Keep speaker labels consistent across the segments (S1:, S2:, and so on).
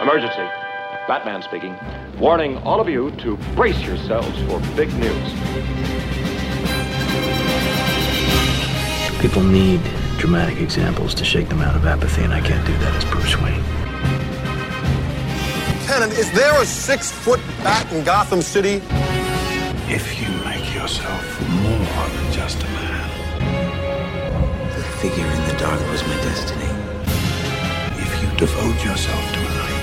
S1: Emergency. Batman speaking. Warning all of you to brace yourselves for big news.
S2: People need dramatic examples to shake them out of apathy, and I can't do that as Bruce Wayne.
S3: Lieutenant, is there a six-foot bat in Gotham City?
S4: If you make yourself more than just a man,
S5: The figure in the dark was my destiny.
S4: if you devote yourself to an ideal,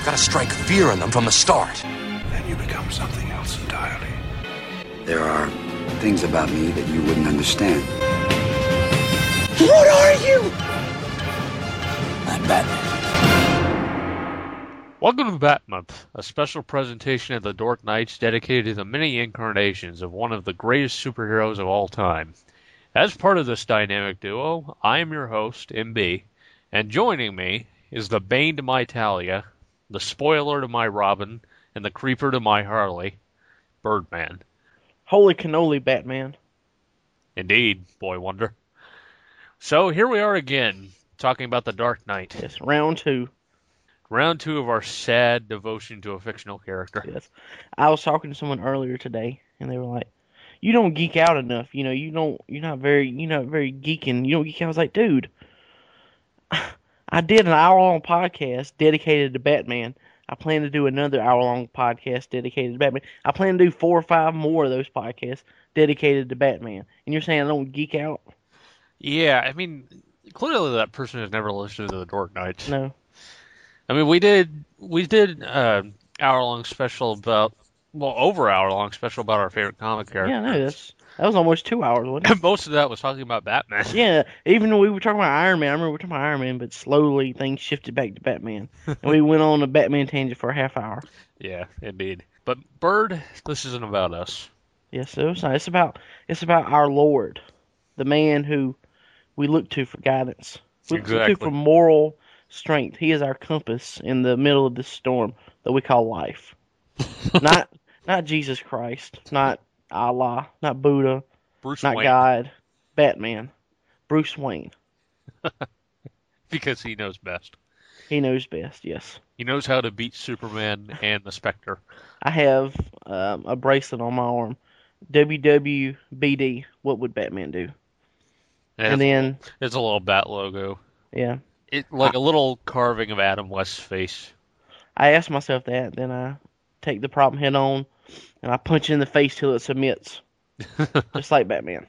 S6: I've got to strike fear in them from the start.
S4: then you become something else entirely.
S5: There are things about me that you wouldn't understand.
S3: What are you?
S5: I'm Batman.
S7: Welcome to Bat Month, a special presentation of the Dork Knights dedicated to the many incarnations of one of the greatest superheroes of all time. As part of this dynamic duo, I am your host, MB, and joining me is the Bane to my Talia, the Spoiler to my Robin, and the Creeper to my Harley, Birdman.
S8: Holy cannoli, Batman.
S7: Indeed, boy wonder. So here we are again, talking about the Dark Knight,
S8: Yes, round two.
S7: round two of our sad devotion to a fictional character.
S8: Yes. I was talking to someone earlier today, and they were like, "You don't geek out enough. You know, you don't. You're not very. You're not very geeking. You don't geek out." I was like, "Dude, I did an hour-long podcast dedicated to Batman. I plan to do another hour-long podcast dedicated to Batman. I plan to do four or five more of those podcasts dedicated to Batman. And you're saying I don't geek out?
S7: Yeah, I mean, clearly that person has never listened to the Dork Knights.
S8: No.
S7: I mean, we did we did uh, hour long special about well over hour long special about our favorite comic characters.
S8: Yeah, no, that's that was almost two hours, wasn't it?
S7: Most of that was talking about Batman.
S8: Yeah, even when we were talking about Iron Man, I remember we were talking about Iron Man, but slowly things shifted back to Batman, and we went on a Batman tangent for a half hour.
S7: Yeah, indeed. But Bird, this isn't about us.
S8: Yes, so it's not. It's about it's about our Lord, the man who we look to for guidance. We look
S7: Exactly.
S8: to for moral strength. He is our compass in the middle of this storm that we call life. not not Jesus Christ, not Allah, not Buddha,
S7: Bruce
S8: not
S7: Wayne,
S8: God, Batman, Bruce Wayne.
S7: because he knows best.
S8: He knows best. Yes.
S7: He knows how to beat Superman and the Spectre.
S8: I have um, a bracelet on my arm. WWBD. What would Batman do?
S7: And,
S8: And then,
S7: it's a little bat logo.
S8: yeah,
S7: It like a little carving of Adam West's face.
S8: I ask myself that. Then I take the problem head on, and I punch it in the face till it submits, just like Batman.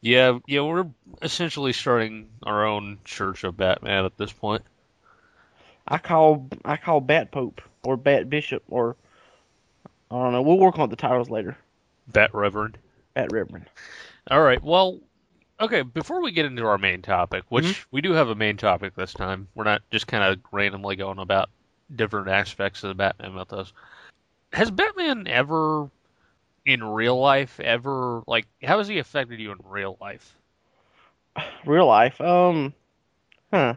S7: Yeah, yeah, we're essentially starting our own church of Batman at this point.
S8: I call I call Bat Pope or Bat Bishop or I don't know. We'll work on the titles later.
S7: Bat Reverend.
S8: Bat Reverend.
S7: All right. Well, okay. Before we get into our main topic, which mm-hmm. we do have a main topic this time, we're not just kind of randomly going about different aspects of the Batman mythos. Has Batman ever, in real life, ever like how has he affected you in real life,
S8: Real life. Um, huh.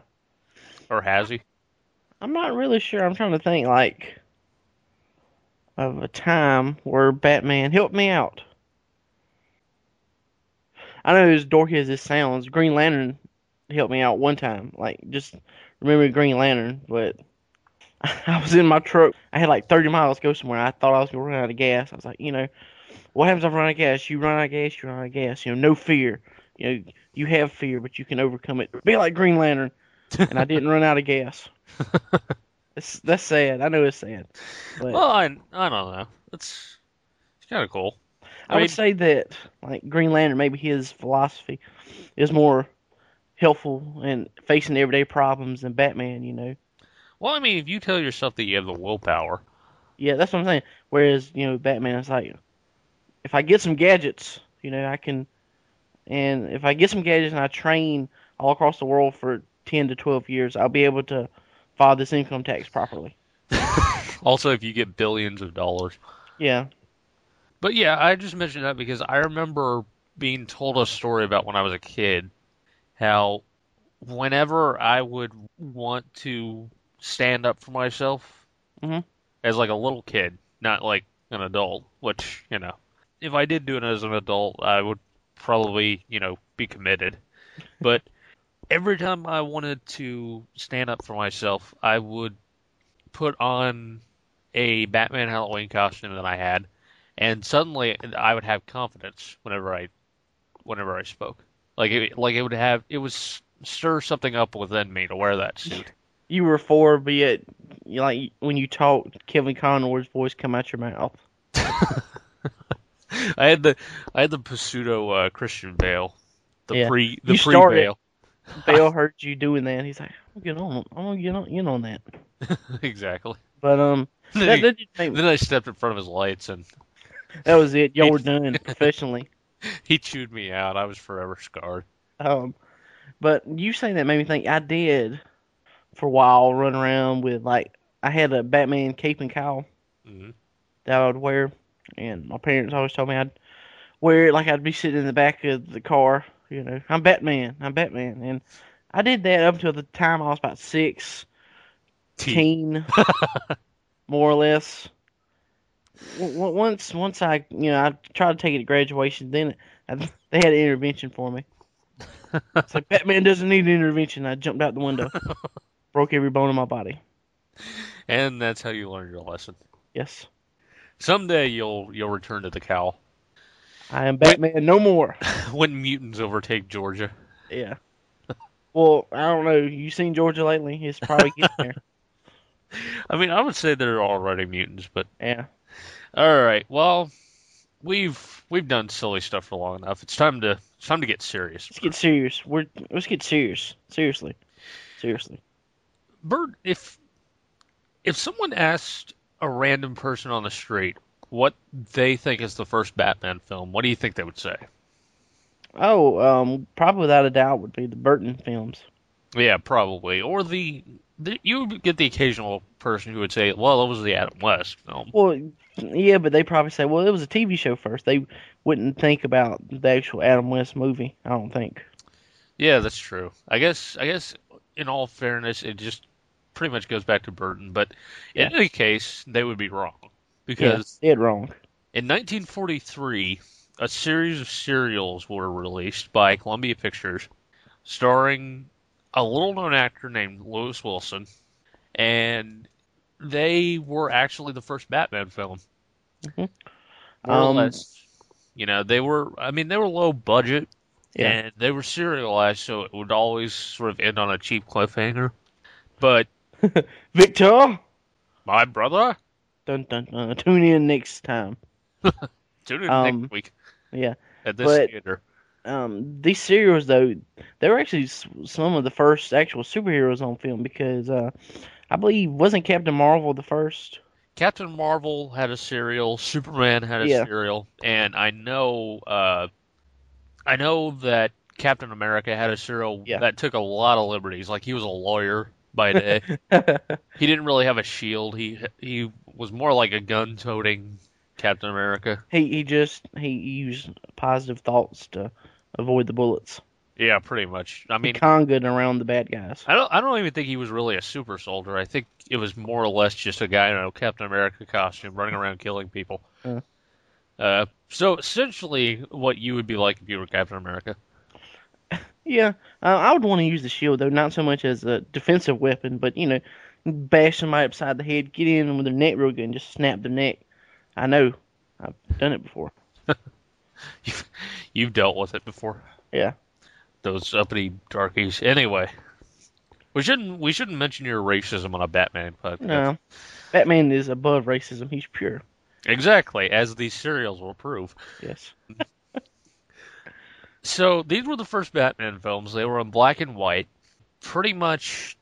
S7: or has he?
S8: I'm not really sure. I'm trying to think like of a time where Batman helped me out. I know as dorky as this sounds, Green Lantern helped me out one time. Like just remember Green Lantern, but I was in my truck. I had like 30 miles to go somewhere. I thought I was gonna run out of gas. I was like, you know, what happens if I run out of gas? You run out of gas. You run out of gas. You know, no fear. You know, you have fear, but you can overcome it. Be like Green Lantern. And I didn't run out of gas. It's, that's sad. I know it's sad. But
S7: Well, I I don't know. It's it's kind of cool.
S8: I,
S7: I mean-
S8: would say that like Green Lantern, maybe his philosophy is more helpful in facing everyday problems than Batman. You know.
S7: Well, I mean, if you tell yourself that you have the willpower,
S8: Yeah, that's what I'm saying. Whereas you know Batman is like, if I get some gadgets, you know, I can, and if I get some gadgets and I train all across the world for ten to twelve years, I'll be able to file this income tax properly.
S7: also if you get billions of dollars.
S8: Yeah.
S7: But yeah, I just mentioned that because I remember being told a story about when I was a kid how whenever I would want to stand up for myself
S8: Mhm.
S7: as like a little kid, not like an adult, which, you know, if I did do it as an adult, I would probably, you know, be committed. But every time I wanted to stand up for myself, I would put on a Batman Halloween costume that I had, and suddenly I would have confidence whenever I whenever I spoke. Like it, like it would have it would s- stir something up within me to wear that suit.
S8: You were four, but like when you talk, Kevin Conroy's voice come out your mouth.
S7: I had the I had the pseudo uh, Christian Bale, the
S8: Yeah.
S7: pre the
S8: You
S7: pre
S8: started-
S7: Bale.
S8: Bale heard you doing that. He's like, I'm gonna get on. I'm gonna get on in on that.
S7: exactly.
S8: But um,
S7: Then,
S8: that,
S7: he-
S8: that, just made
S7: then I stepped in front of his lights and
S8: that was it. Y'all were done professionally.
S7: he chewed me out. I was forever scarred.
S8: Um, but you saying that made me think. I did for a while run around with like I had a Batman cape and cowl
S7: hmm
S8: that I would wear, and my parents always told me I'd wear it like I'd be sitting in the back of the car. You know, I'm Batman. I'm Batman, and I did that up until the time I was about six, teen, more or less. W- w- Once, once I, you know, I tried to take it to graduation. Then I, they had an intervention for me. It's like Batman doesn't need an intervention. I jumped out the window, broke every bone in my body.
S7: And that's how you learn your lesson.
S8: Yes,
S7: Someday you'll you'll return to the cowl
S8: I am Batman. No more.
S7: when mutants overtake Georgia.
S8: Yeah. Well, I don't know. You seen Georgia lately? It's probably getting there.
S7: I mean, I would say they're already mutants, but
S8: Yeah.
S7: all right. Well, we've we've done silly stuff for long enough. It's time to it's time to get serious.
S8: Let's get serious. We're let's get serious. Seriously. Seriously.
S7: Bert, if if someone asked a random person on the street what they think is the first Batman film, what do you think they would say?
S8: Oh, um, probably without a doubt would be the Burton films.
S7: Yeah, probably. Or the, the you would get the occasional person who would say, "Well, it was the Adam West film."
S8: Well, yeah, but they probably say, well, it was a TV show first. They wouldn't think about the actual Adam West movie. I don't think.
S7: Yeah, that's true. I guess I guess in all fairness, it just pretty much goes back to Burton. But in
S8: Yeah.
S7: any case, they would be wrong
S8: Yeah,
S7: because
S8: dead wrong.
S7: in 1943, a series of serials were released by Columbia Pictures, starring a little-known actor named Lewis Wilson, and they were actually the first Batman film. More
S8: Um,
S7: less. You know, they were. I mean, they were low budget,
S8: Yeah.
S7: and they were serialized, so it would always sort of end on a cheap cliffhanger. But
S8: Victor.
S7: my brother,
S8: Dun dun dun. Tune in next time.
S7: tune in
S8: Um,
S7: next week
S8: Yeah.
S7: at this
S8: but-
S7: theater.
S8: um, these serials though they were actually some of the first actual superheroes on film because uh, I believe wasn't Captain Marvel the first?
S7: Captain Marvel had a serial, Superman had a
S8: Yeah.
S7: serial, and I know, uh, I know that Captain America had a serial
S8: Yeah.
S7: that took a lot of liberties. Like he was a lawyer by day. he didn't really have a shield. He he was more like a gun-toting Captain America.
S8: he he just he used positive thoughts to avoid the bullets.
S7: Yeah, pretty much. I
S8: He
S7: mean,
S8: congued around the bad guys.
S7: I don't I don't even think he was really a super soldier. I think it was more or less just a guy in a Captain America costume running around killing people.
S8: Yeah.
S7: Uh, so essentially, what you would be like if you were Captain America.
S8: Yeah, uh, I would want to use the shield though, not so much as a defensive weapon, but you know, bash somebody upside the head, get in with their neck real good, and just snap their neck. I know, I've done it before.
S7: You've, you've dealt with it before.
S8: Yeah.
S7: Those uppity darkies. Anyway, we shouldn't we shouldn't mention your racism on a Batman podcast.
S8: No, Batman is above racism. He's pure.
S7: Exactly, as these serials will prove.
S8: Yes.
S7: So these were the first Batman films. They were in black and white, pretty much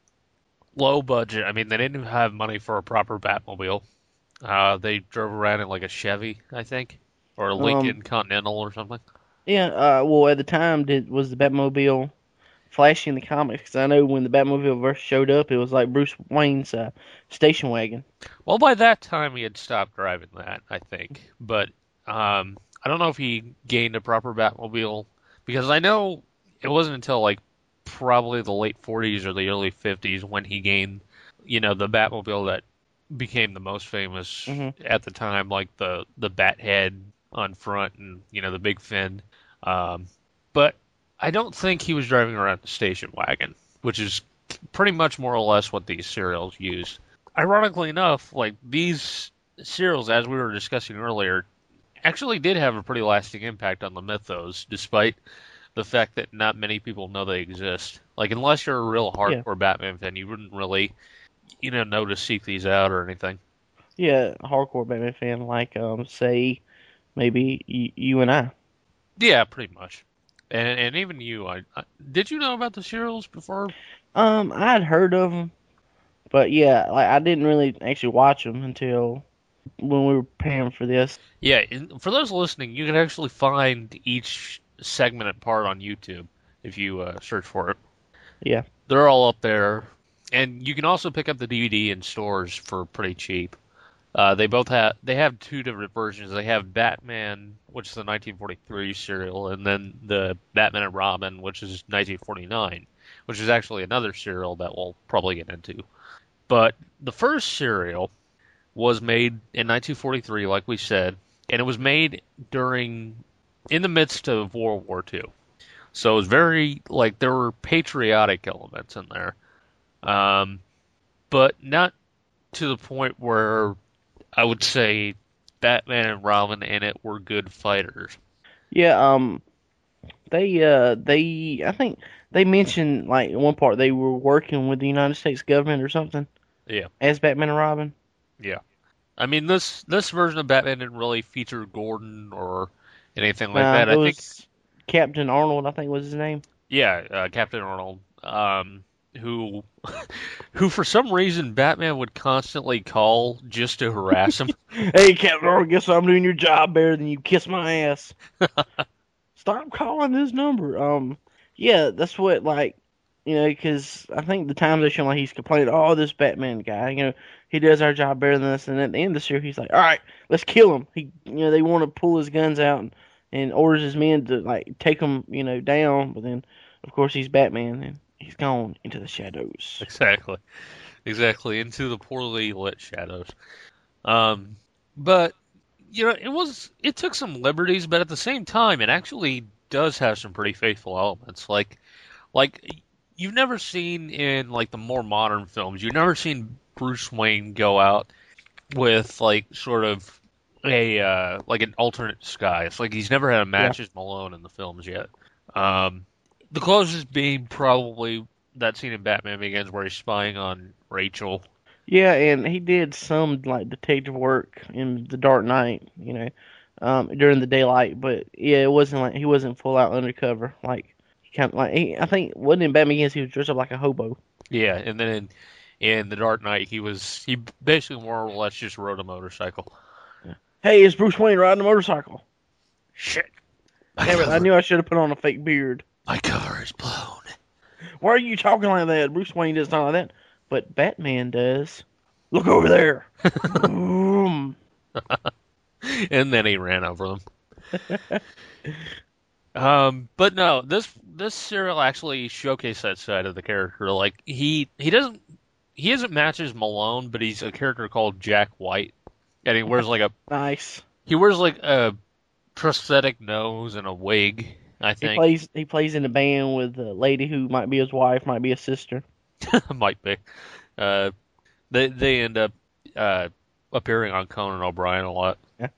S7: low budget. I mean, they didn't have money for a proper Batmobile. Uh, they drove around in like a Chevy, I think, or a Lincoln Continental or something.
S8: Yeah. Uh, well, at the time, did was the Batmobile flashy in the comics? 'Cause I know when the Batmobile first showed up, it was like Bruce Wayne's uh, station wagon.
S7: Well, by that time he had stopped driving that, I think. But um, I don't know if he gained a proper Batmobile because I know it wasn't until like probably the late 40s or the early 50s when he gained, you know, the Batmobile that became the most famous
S8: Mhm.
S7: at the time, like the the bat head on front and you know the big fin. Um, but I don't think he was driving around the station wagon, which is pretty much more or less what these serials used. ironically enough, like these serials, as we were discussing earlier, actually did have a pretty lasting impact on the mythos, despite the fact that not many people know they exist. Like, unless you're a real hardcore Batman fan, you wouldn't really, you know, know to seek these out or anything.
S8: Yeah, hardcore Batman fan like um say maybe y- you and I.
S7: Yeah, pretty much. And and even you, I, I did you know about the serials before?
S8: Um, I'd heard of them, but yeah, like I didn't really actually watch them until when we were paying for this.
S7: Yeah, for those listening, you can actually find each segment and part on YouTube if you uh, search for it.
S8: Yeah.
S7: They're all up there, and you can also pick up the DVD in stores for pretty cheap. Uh, they both have they have two different versions. They have Batman, which is the 1943 serial, and then the Batman and Robin, which is 1949, which is actually another serial that we'll probably get into. But the first serial was made in 1943, like we said, and it was made during in the midst of World War II. So it was very like there were patriotic elements in there, um, but not to the point where I would say Batman and Robin in it were good fighters.
S8: Yeah, um, they uh they I think they mentioned like in one part they were working with the United States government or something
S7: Yeah,
S8: as Batman and Robin.
S7: Yeah. I mean this this version of Batman didn't really feature Gordon or anything like
S8: Uh,
S7: that.
S8: it
S7: I
S8: was
S7: think
S8: Captain Arnold, I think was his name.
S7: yeah, uh, Captain Arnold, um, who who for some reason Batman would constantly call just to harass him.
S8: Hey, Captain Arnold, guess I'm doing your job better than you kiss my ass. Stop calling this number. Um, yeah, that's what like, you know, because I think the times they show like he's complaining, oh, this Batman guy, you know, he does our job better than us, and at the end of the series, he's like, all right, let's kill him. He, you know, they want to pull his guns out and, and orders his men to like take him, you know, down, but then, of course, he's Batman and he's gone into the shadows.
S7: Exactly. Exactly. Into the poorly lit shadows. Um, but, you know, it was, it took some liberties, but at the same time, it actually does have some pretty faithful elements. Like, like, you've never seen in, like, the more modern films, you've never seen Bruce Wayne go out with, like, sort of a, uh, like an alternate disguise. Like, he's never had a Matches Malone in the films yet. Um, the closest being probably that scene in Batman Begins where he's spying on Rachel.
S8: Yeah, and he did some like detective work in The Dark Knight, you know, um, during the daylight. But yeah, it wasn't like he wasn't full out undercover. Like he kind of like he, I think wasn't in Batman Begins he was dressed up like a hobo.
S7: Yeah, and then in, in The Dark Knight, he was he basically more or less just rode a motorcycle.
S8: Hey, is Bruce Wayne riding a motorcycle.
S7: Shit,
S8: Damn it! I knew I should have put on a fake beard.
S7: my car is blown.
S8: Why are you talking like that? Bruce Wayne does not like that, but Batman does. Look over there. Boom.
S7: and then he ran over them. um, but no, this this serial actually showcased that side of the character. Like he he doesn't he isn't matches Malone, but he's a character called Jack White, and he wears like a
S8: Nice.
S7: he wears like a prosthetic nose and a wig. I think He
S8: plays. He plays in a band with a lady who might be his wife, might be his sister.
S7: might be. Uh, they they end up uh, appearing on Conan O'Brien a lot.
S8: Conan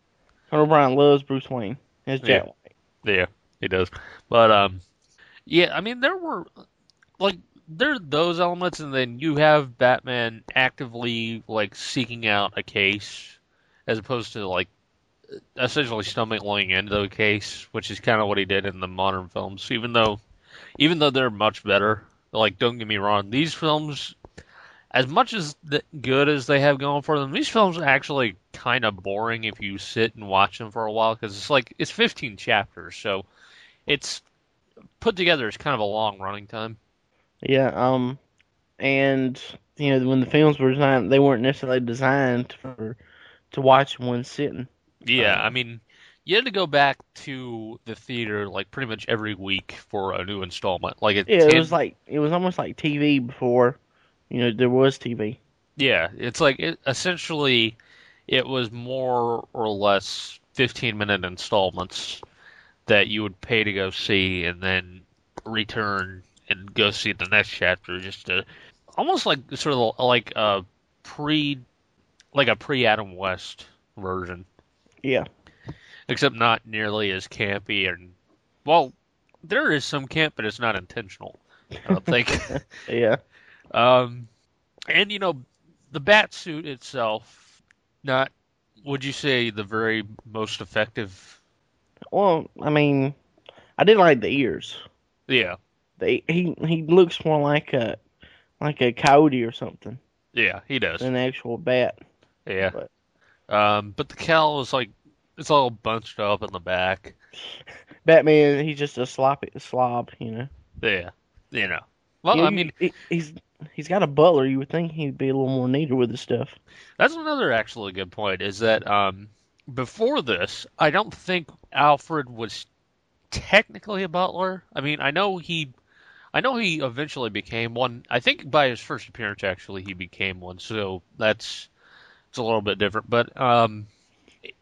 S8: O'Brien loves Bruce Wayne as Jack.
S7: Yeah.
S8: White.
S7: Yeah, he does. But um, yeah, I mean there were like there are those elements, and then you have Batman actively like seeking out a case, as opposed to like essentially stumbling into a case, which is kind of what he did in the modern films. Even though, even though they're much better, like don't get me wrong, these films, as much as th- good as they have going for them, these films are actually kind of boring if you sit and watch them for a while because it's like it's 15 chapters, so it's put together as kind of a long running time.
S8: Yeah. Um, and you know when the films were designed, they weren't necessarily designed for to watch in one sitting.
S7: Yeah,
S8: Um,
S7: I mean, you had to go back to the theater like pretty much every week for a new installment. Like it,
S8: Yeah, it was like it was almost like TV before, you know, there was TV.
S7: yeah, it's like it, essentially it was more or less 15 minute installments that you would pay to go see and then return and go see the next chapter just to almost like sort of like uh pre, like a pre Adam West version,
S8: Yeah.
S7: except not nearly as campy and well, there is some camp, but it's not intentional. I don't think.
S8: Yeah.
S7: Um, and you know, the bat suit itself, not would you say the very most effective?
S8: Well, I mean, I did like the ears.
S7: Yeah,
S8: They he he looks more like a like a coyote or something
S7: yeah, he does.
S8: an actual bat.
S7: Yeah.
S8: But-
S7: Um, but the cowl is like it's all bunched up in the back.
S8: Batman, he's just a sloppy slob, you know.
S7: Yeah, you know. Well,
S8: know,
S7: I mean,
S8: he, he's he's got a butler. You would think he'd be a little more neater with his stuff.
S7: that's another actually good point. Is that um, before this, I don't think Alfred was technically a butler. I mean, I know he, I know he eventually became one. I think by his first appearance, actually, he became one. So that's it's a little bit different. But um,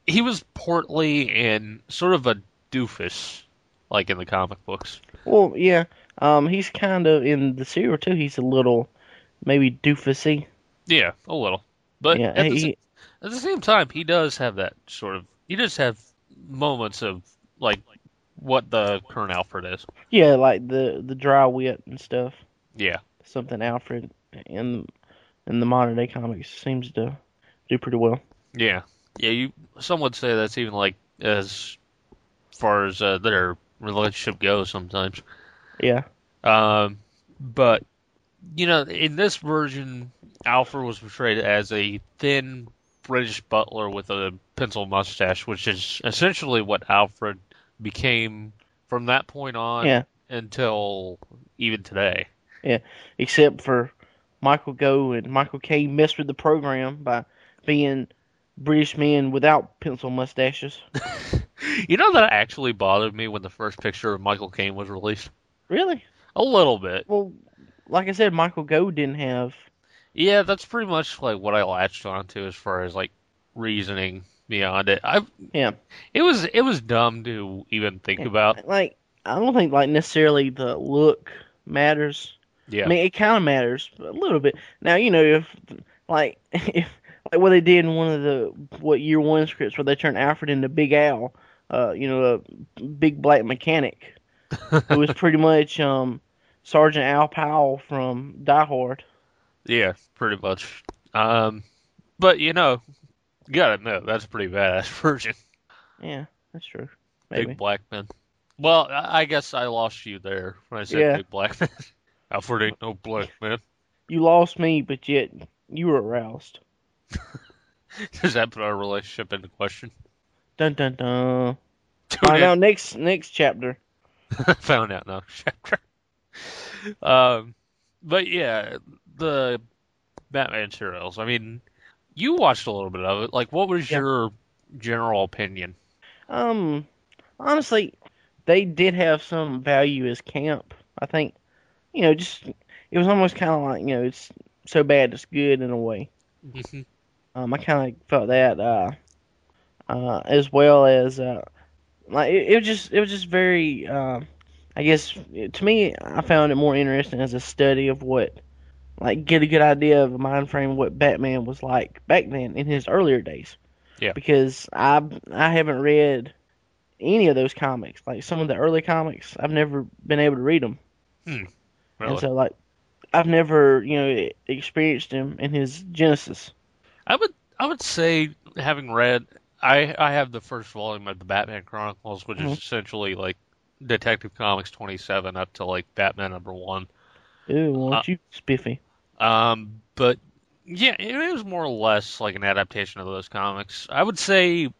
S7: he was portly and sort of a doofus, like in the comic books.
S8: Well, yeah. Um, he's kind of in the serial too. He's a little maybe doofusy.
S7: Yeah, a little. But
S8: yeah,
S7: at, the,
S8: he,
S7: sa- at the same time, he does have that sort of. He does have moments of like what the current Alfred is.
S8: yeah, like the the dry wit and stuff.
S7: Yeah,
S8: Something Alfred in in the modern day comics seems to do pretty well.
S7: yeah, yeah. You some would say that's even like as far as uh, their relationship goes sometimes.
S8: Yeah,
S7: Um, but you know, in this version, Alfred was portrayed as a thin British butler with a pencil mustache, which is essentially what Alfred became from that point on
S8: yeah.
S7: until even today.
S8: Yeah, Except for Michael Gough and Michael Caine messed with the program by being British men without pencil mustaches.
S7: You know that actually bothered me when the first picture of Michael Caine was released.
S8: Really?
S7: A little bit.
S8: Well, like I said, Michael Gough didn't have.
S7: Yeah, that's pretty much like what I latched onto as far as like reasoning beyond it. I
S8: Yeah.
S7: it was it was dumb to even think about.
S8: Like, I don't think like necessarily the look matters.
S7: Yeah.
S8: I mean, it kind of matters a little bit. Now, you know, if like if like what they did in one of the what year one scripts where they turned Alfred into Big Al, uh, you know, a big black mechanic, who was pretty much um Sergeant Al Powell from Die Hard.
S7: Yeah, pretty much. Um, but you know, you gotta admit that's a pretty badass version.
S8: Yeah, that's true. Maybe.
S7: Big black man. Well, I guess I lost you there when I said
S8: Yeah.
S7: big black man. Alfred ain't no black man.
S8: You lost me, but yet you were aroused.
S7: Does that put our relationship into question?
S8: Dun dun dun. Right, now next next chapter.
S7: Found out now. Chapter. um, but yeah, the Batman serials. I mean, you watched a little bit of it. Like, what was
S8: Yeah.
S7: your general opinion?
S8: Um, honestly, they did have some value as camp. I think, you know, just it was almost kind of like you know, it's so bad it's good in a way.
S7: Mhm.
S8: Um, I kind of felt that, uh, uh, as well as uh, like it, it was just it was just very, uh, I guess to me, I found it more interesting as a study of what, like, get a good idea of a mind frame of what Batman was like back then in his earlier days.
S7: Yeah.
S8: Because I I haven't read any of those comics, like some of the early comics. I've never been able to read them,
S7: Really?
S8: and so like I've never you know experienced him in his Genesis.
S7: I would I would say having read I I have the first volume of the Batman Chronicles, which
S8: Mhm.
S7: is essentially like Detective Comics twenty seven up to like Batman number one.
S8: Ooh, won't
S7: Uh,
S8: you spiffy?
S7: Um, but yeah, it was more or less like an adaptation of those comics. I would say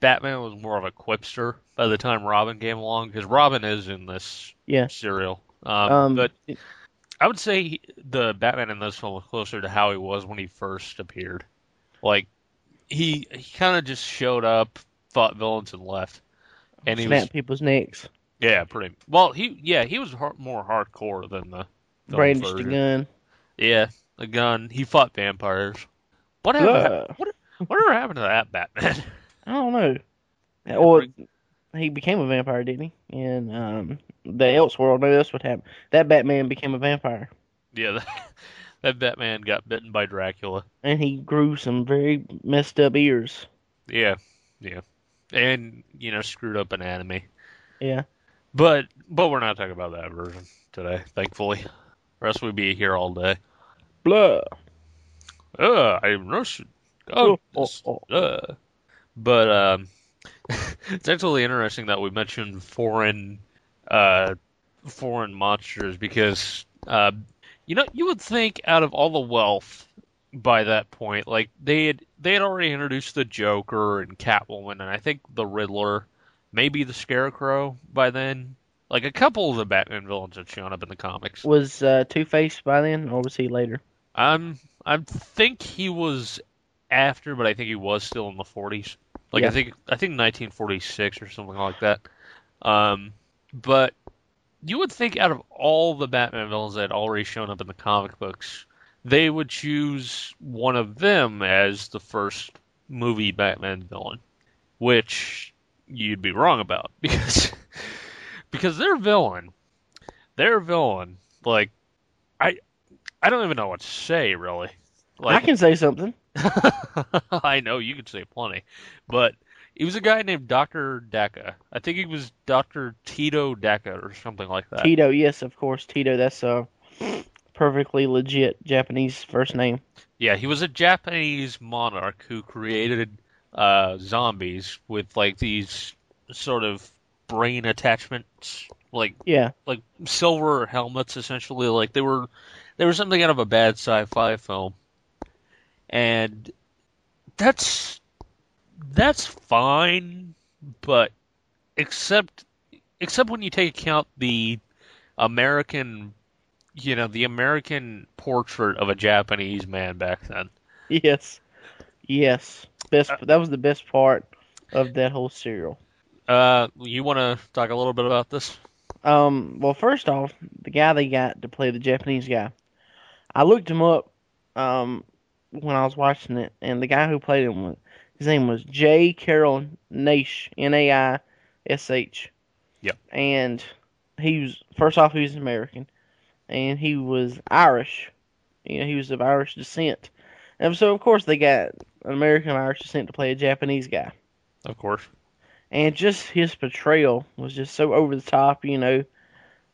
S7: Batman was more of a quipster by the time Robin came along because Robin is in this
S8: Yeah.
S7: serial. Um,
S8: Um,
S7: but I would say he- the Batman in this film was closer to how he was when he first appeared. Like he he kind of just showed up, fought villains, and left. And he
S8: snap
S7: was
S8: people's necks,
S7: yeah, pretty well. He yeah he was har more hardcore than the
S8: brandished a gun.
S7: Yeah, a gun. He fought vampires. Whatever.
S8: Ugh.
S7: What whatever happened to that Batman?
S8: I don't know. Or he became a vampire, didn't he? In um, the Elseworld, no, that's what happened. That Batman became a vampire.
S7: yeah, that, that Batman got bitten by Dracula.
S8: and he grew some very messed up ears.
S7: Yeah, yeah, and you know screwed up anatomy.
S8: Yeah.
S7: But but we're not talking about that version today, thankfully. Or else we'd be here all day.
S8: Blah.
S7: Uh, I'm Russian. Oh,
S8: Oh,
S7: this-
S8: oh,
S7: uh. But um, it's actually interesting that we mentioned foreign uh, foreign monsters because uh, you know you would think out of all the wealth by that point, like they had they had already introduced the Joker and Catwoman, and I think the Riddler, maybe the Scarecrow by then. Like a couple of the Batman villains had shown up in the comics.
S8: Was uh, Two Face by then, or was he later?
S7: Um, I think he was after, but I think he was still in the 40s. Like
S8: Yeah.
S7: I think I think 1946 or something like that. Um, but you would think out of all the Batman villains that had already shown up in the comic books, they would choose one of them as the first movie Batman villain, which you'd be wrong about because because their villain, their villain, like I I don't even know what to say really.
S8: I can say something.
S7: I know you could say plenty, but he was a guy named Doctor Daka. I think he was Doctor Tito Daka or something like that.
S8: Tito, yes, of course, Tito. That's a perfectly legit Japanese first name.
S7: Yeah, he was a Japanese monarch who created uh, zombies with like these sort of brain attachments, like
S8: Yeah,
S7: like silver helmets, essentially. Like they were they were something out of a bad sci-fi film, and that's that's fine, but except except when you take account the American, you know, the American portrait of a Japanese man back then.
S8: yes, yes. Best.
S7: Uh,
S8: that was the best part of that whole serial.
S7: Uh, you want to talk a little bit about this?
S8: Um, well, first off, the guy they got to play the Japanese guy, I looked him up um, when I was watching it, and the guy who played him, was, his name was J. Carroll Naish, N A I S H.
S7: Yep.
S8: And he was first off, he was American, and he was Irish. You know, he was of Irish descent, and so of course they got an American Irish descent to play a Japanese guy
S7: Of course.
S8: And just his portrayal was just so over the top, you know.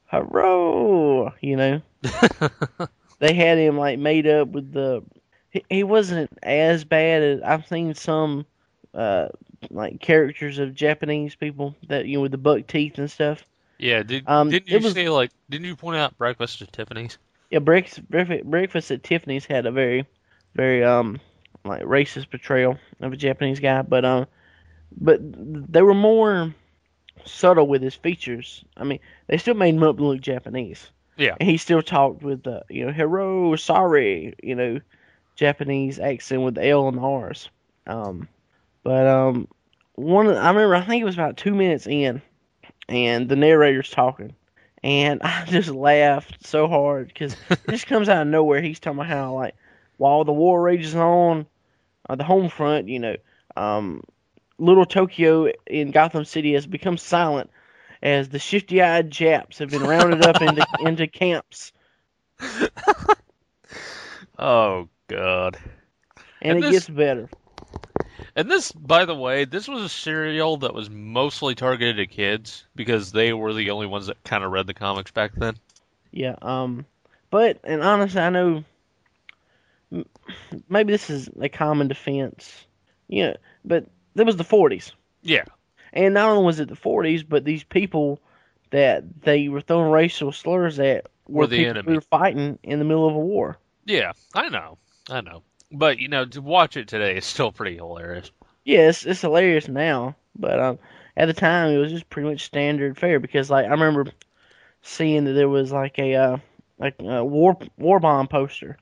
S8: Hurrah, you know. they had him like made up with the. He, he wasn't as bad as I've seen some, uh, like characters of Japanese people that you know with the buck teeth and stuff.
S7: Yeah, did
S8: Um,
S7: didn't you
S8: was-
S7: say like didn't you point out Breakfast at Tiffany's?
S8: Yeah, breakfast breakfast, breakfast at Tiffany's had a very, very um like racist portrayal of a Japanese guy, but um, but they were more subtle with his features. I mean, they still made him up look Japanese.
S7: Yeah.
S8: And he still talked with the you know hero sorry you know Japanese accent with the L and the R's. Um, but um, one of, I remember I think it was about two minutes in, and the narrator's talking, and I just laughed so hard because it just comes out of nowhere. He's talking about how like while the war rages on, uh, the home front, you know, um, little Tokyo in Gotham City has become silent as the shifty-eyed Japs have been rounded up into into camps,
S7: Oh God.
S8: and,
S7: And
S8: it
S7: this-
S8: gets better.
S7: And this, by the way, this was a serial that was mostly targeted at kids because they were the only ones that kind of read the comics back then.
S8: Yeah. Um. But and honestly, I know maybe this is a common defense. You know, but it was the 40s,
S7: Yeah.
S8: and not only was it the 40s, but these people that they were throwing racial slurs at were,
S7: Were the enemy.
S8: who were fighting in the middle of a war.
S7: Yeah, I know. I know. But, you know, to watch it today is still pretty hilarious.
S8: Yeah, it's, it's hilarious now, but um, at the time it was just pretty much standard fare because like I remember seeing that there was like a uh, like a war war bomb poster,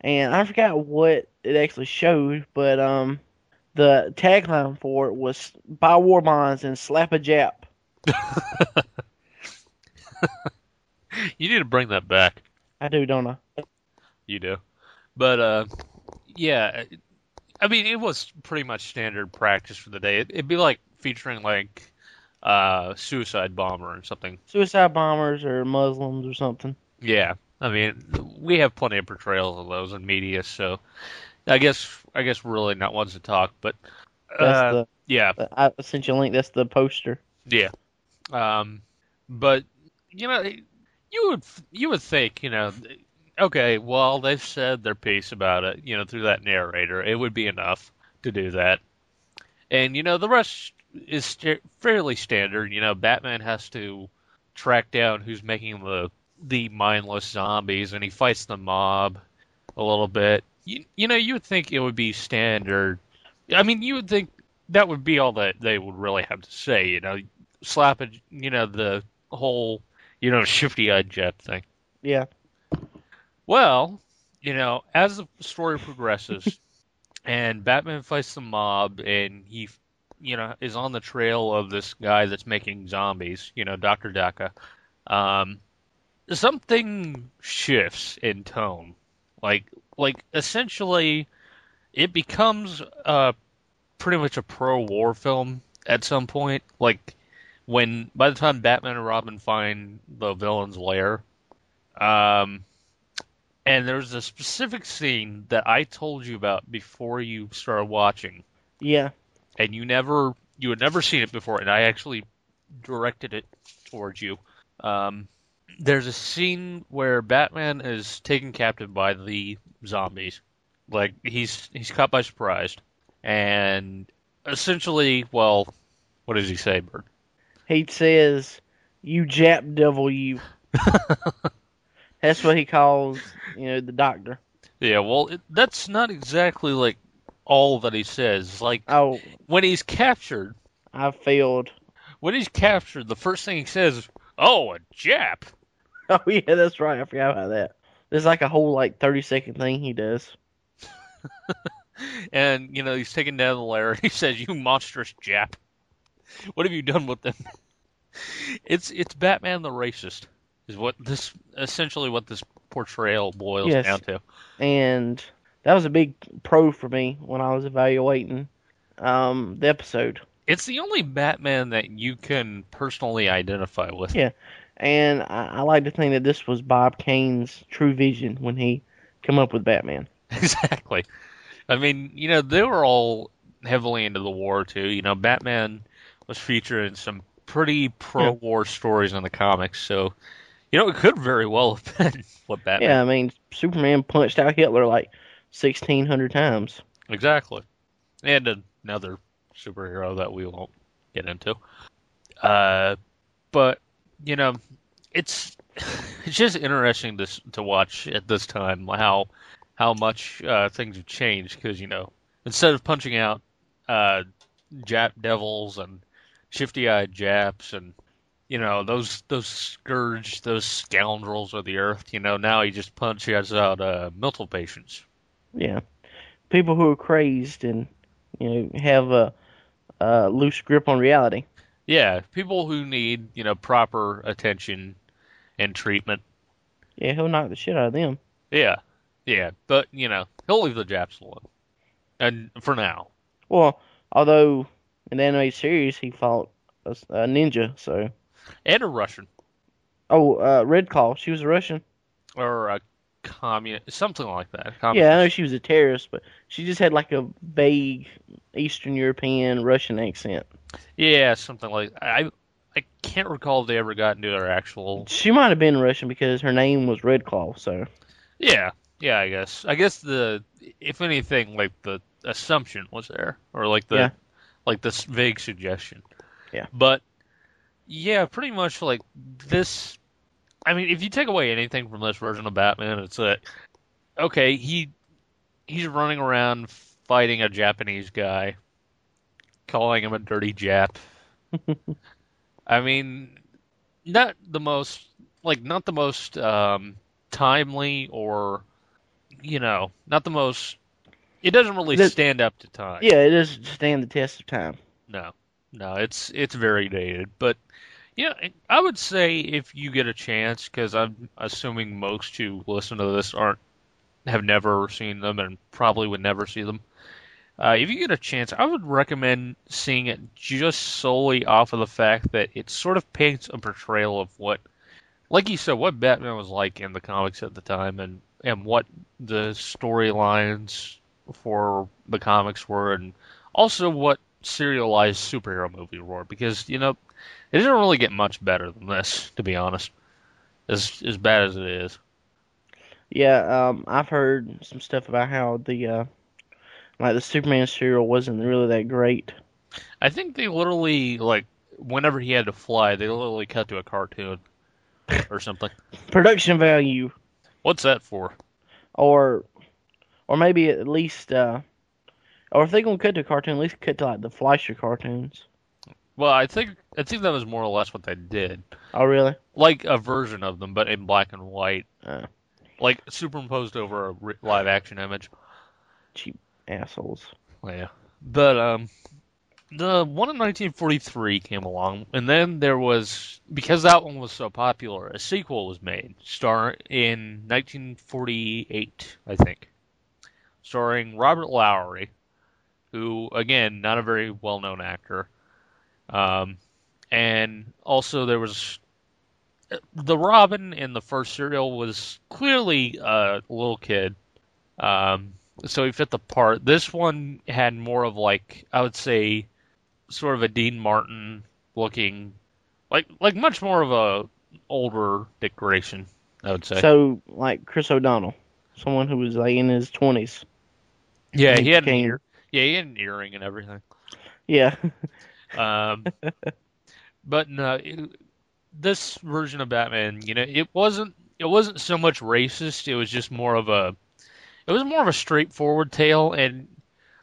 S8: and I forgot what it actually showed, but um, the tagline for it was "Buy war bonds and slap a Jap."
S7: You need to bring that back.
S8: I do, don't I?
S7: You do. But, uh, yeah. I mean, it was pretty much standard practice for the day. It, it'd be like featuring, like, uh, Suicide Bomber or something.
S8: Suicide bombers or Muslims or something.
S7: Yeah. I mean, we have plenty of portrayals of those in media, so I guess I guess really not ones to talk, but
S8: That's
S7: uh,
S8: the,
S7: yeah,
S8: I sent you a link. That's the poster.
S7: yeah. Um, but you know, you would you would think, you know, okay, well they've said their piece about it, you know, through that narrator, it would be enough to do that, and you know the rest is sta- fairly standard. You know, Batman has to track down who's making the the mindless zombies, and he fights the mob a little bit. You, you know, you would think it would be standard. I mean, you would think that would be all that they would really have to say. You know, slap a, you know, the whole, you know, shifty-eyed jet thing.
S8: Yeah.
S7: Well, you know, as the story progresses, and Batman fights the mob, and he, you know, is on the trail of this guy that's making zombies. You know, Doctor Daka. Um, something shifts in tone. Like, like essentially, it becomes uh pretty much a pro-war film at some point. Like when by the time Batman and Robin find the villain's lair, um, and there's a specific scene that I told you about before you started watching,
S8: Yeah.
S7: and you never you had never seen it before, and I actually directed it towards you. Um, there's a scene where Batman is taken captive by the zombies, like he's he's caught by surprise, and essentially, well, what does he say, Bert?
S8: He says, "You Jap devil, you." That's what he calls, you know, the doctor.
S7: Yeah, well, it, that's not exactly like all that he says. Like
S8: Oh,
S7: when he's captured,
S8: I failed.
S7: when he's captured, the first thing he says, is, "Oh, a Jap."
S8: Oh yeah, that's right. I forgot about that. There's like a whole like thirty second thing he does.
S7: and you know he's taken down the lair and he says you monstrous jap what have you done with them it's it's batman the racist is what this essentially what this portrayal boils
S8: Yes.
S7: down to
S8: and that was a big pro for me when I was evaluating um, the episode.
S7: it's the only batman that you can personally identify with
S8: Yeah. And I, I like to think that this was Bob Kane's true vision when he come up with Batman.
S7: exactly i mean you know they were all heavily into the war too you know batman was featured in some pretty pro-war stories in the comics so you know it could very well have been what batman
S8: Yeah, I mean Superman punched out Hitler like sixteen hundred times.
S7: Exactly. And another superhero that we won't get into. Uh, but you know, it's it's just interesting to to watch at this time how how much uh, things have changed because you know instead of punching out uh, Jap devils and shifty-eyed Japs and you know those those scourge those scoundrels of the earth, you know now he just punches out uh, mental patients.
S8: Yeah, people who are crazed and you know have a, a loose grip on reality.
S7: Yeah, people who need, you know, proper attention and treatment.
S8: Yeah, he'll knock the shit out of them.
S7: Yeah. Yeah, but, you know, he'll leave the Japs alone. And for now.
S8: Well, although in the anime series he fought a, a ninja, so
S7: And a Russian.
S8: oh, uh, Red Claw, she was a Russian.
S7: Or a communist. Something like that.
S8: Yeah, I know she was a terrorist, but she just had like a vague Eastern European Russian accent.
S7: Yeah, something like I I can't recall if they ever got into their actual.
S8: She might have been Russian because her name was Red Claw. So
S7: Yeah, yeah, I guess. I guess the, if anything, like the assumption was there. Or like the,
S8: Yeah.
S7: like this vague suggestion.
S8: Yeah.
S7: But, yeah, pretty much like this. I mean, if you take away anything from this version of Batman, it's that okay, he he's running around fighting a Japanese guy, calling him a dirty Jap. I mean, not the most like not the most um, timely or you know not the most. It doesn't really
S8: The-
S7: stand up to time.
S8: yeah, it doesn't stand the test of time.
S7: No, no, it's it's very dated, but yeah, I would say if you get a chance, because I'm assuming most who listen to this aren't have never seen them and probably would never see them. Uh, if you get a chance, I would recommend seeing it just solely off of the fact that it sort of paints a portrayal of what, like you said, what Batman was like in the comics at the time, and and what the storylines for the comics were, and also what serialized superhero movie were. Because you know, it didn't really get much better than this, to be honest. As as bad as it is.
S8: Yeah, um, I've heard some stuff about how the uh, like the Superman serial wasn't really that great.
S7: I think they literally like whenever he had to fly, they literally cut to a cartoon or something.
S8: Production value,
S7: What's that for?
S8: or or maybe at least, uh, or if they're gonna cut to a cartoon, at least cut to like the Fleischer cartoons.
S7: Well, I think I think that was more or less what they did,
S8: Oh, really?
S7: like a version of them, but in black and white,
S8: Uh,
S7: like superimposed over a ri- live action image.
S8: cheap assholes.
S7: Yeah, but um, the one in 1943 came along, and then there was because that one was so popular, a sequel was made, star in 1948, I think, starring Robert Lowry, who again not a very well-known actor, um, and also there was the Robin in the first serial was clearly a little kid. Um, so he fit the part. This one had more of like I would say, sort of a Dean Martin looking, like like much more of a older Dick Grayson. I would say.
S8: So, like Chris O'Donnell, someone who was like in his twenties.
S7: yeah, he had an ear. Yeah, he had an earring and everything.
S8: Yeah,
S7: Um, but no, it, this version of Batman, you know, it wasn't it wasn't so much racist. It was just more of a it was more of a straightforward tale, and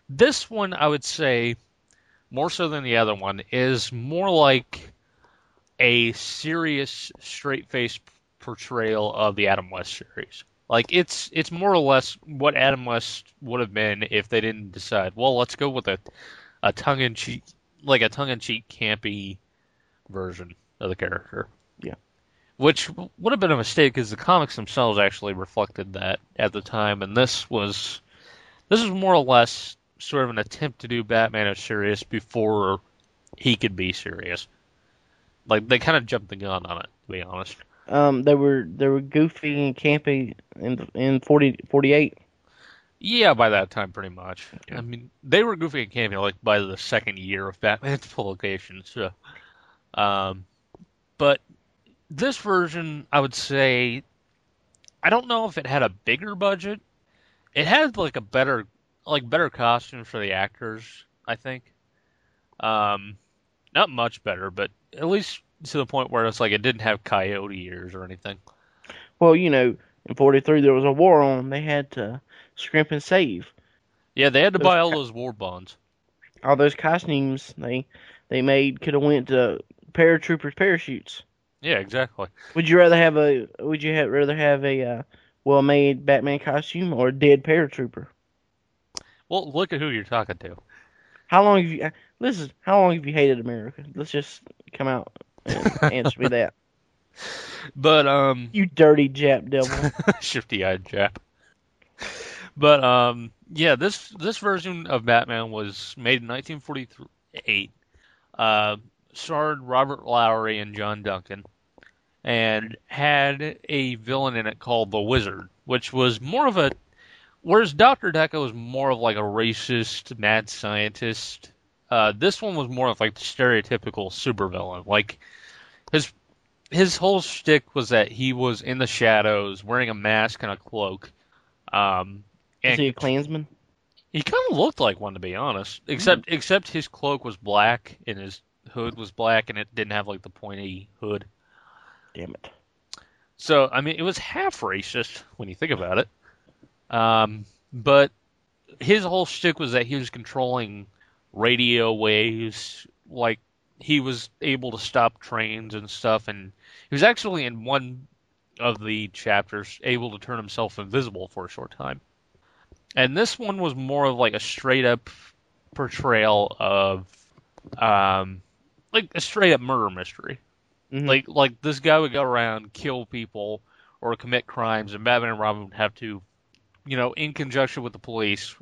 S7: this one I would say more so than the other one is more like a serious, straight-faced portrayal of the Adam West series. Like it's it's more or less what Adam West would have been if they didn't decide. Well, let's go with a a tongue-in-cheek like a tongue-in-cheek campy version of the character. Which would have been a mistake because the comics themselves actually reflected that at the time, and this was this was more or less sort of an attempt to do Batman as serious before he could be serious. Like they kind of jumped the gun on it, to be honest.
S8: um, they were they were goofy and campy in in 40, 48.
S7: Yeah, by that time, pretty much. I mean, they were goofy and campy like by the second year of Batman's publication. So, um, but this version, I would say, I don't know if it had a bigger budget. It had like a better, like better costumes for the actors. I think, um, not much better, but at least to the point where it's like it didn't have coyote ears or anything.
S8: Well, you know, in 43 there was a war on. They had to scrimp and save.
S7: Yeah, they had to
S8: Those
S7: buy all those war bonds.
S8: All those costumes they they made could have went to paratroopers parachutes.
S7: Yeah, exactly.
S8: Would you rather have a Would you have, rather have a uh, well-made Batman costume or a dead paratrooper?
S7: Well, look at who you're talking to.
S8: How long have you? Listen, how long have you hated America? Let's just come out and answer me that.
S7: But um,
S8: You dirty Jap devil.
S7: shifty-eyed Jap. But um, yeah, this this version of Batman was made in 1948. Uh, starred Robert Lowry and John Duncan, and had a villain in it called the Wizard, which was more of a. Whereas Doctor Daka was more of like a racist mad scientist, uh, this one was more of like the stereotypical supervillain. Like his his whole shtick was that he was in the shadows, wearing a mask and a cloak. Um,
S8: Is
S7: and
S8: he a Klansman?
S7: he kind of looked like one, to be honest. Except except his cloak was black and his hood was black, and it didn't have like the pointy hood.
S8: Damn it.
S7: So I mean, it was half racist when you think about it. Um, but his whole shtick was that he was controlling radio waves, like he was able to stop trains and stuff, and he was actually in one of the chapters able to turn himself invisible for a short time. And this one was more of like a straight up portrayal of, um, like a straight up murder mystery.
S8: Mhm.
S7: Like like this guy would go around kill people or commit crimes, and Batman and Robin would have to, you know, in conjunction with the police,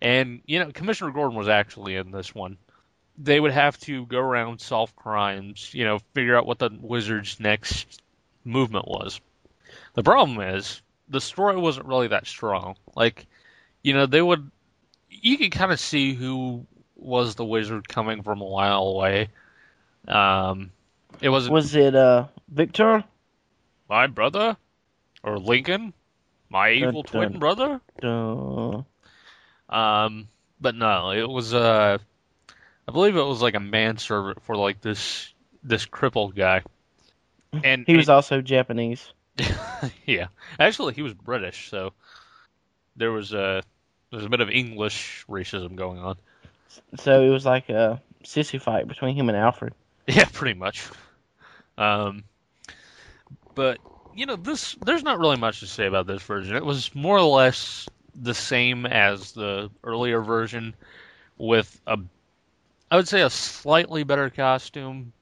S7: and you know Commissioner Gordon was actually in this one. They would have to go around solve crimes, you know, figure out what the wizard's next movement was. The problem is the story wasn't really that strong. Like, you know, they would you could kind of see who was the wizard coming from a while away. Um, it wasn't
S8: Was it uh Victor?
S7: my brother or Lincoln, my
S8: Dun,
S7: evil twin
S8: dun.
S7: brother.
S8: Uh,
S7: Um, but no, it was uh, I believe it was like a manservant for like this this crippled guy. And
S8: he was also Japanese.
S7: yeah, actually he was British, so there was a there's a bit of English racism going on.
S8: So it was like a sissy fight between him and Alfred.
S7: Yeah, pretty much. Um, but you know, this there's not really much to say about this version. It was more or less the same as the earlier version, with a, I would say, a slightly better costume.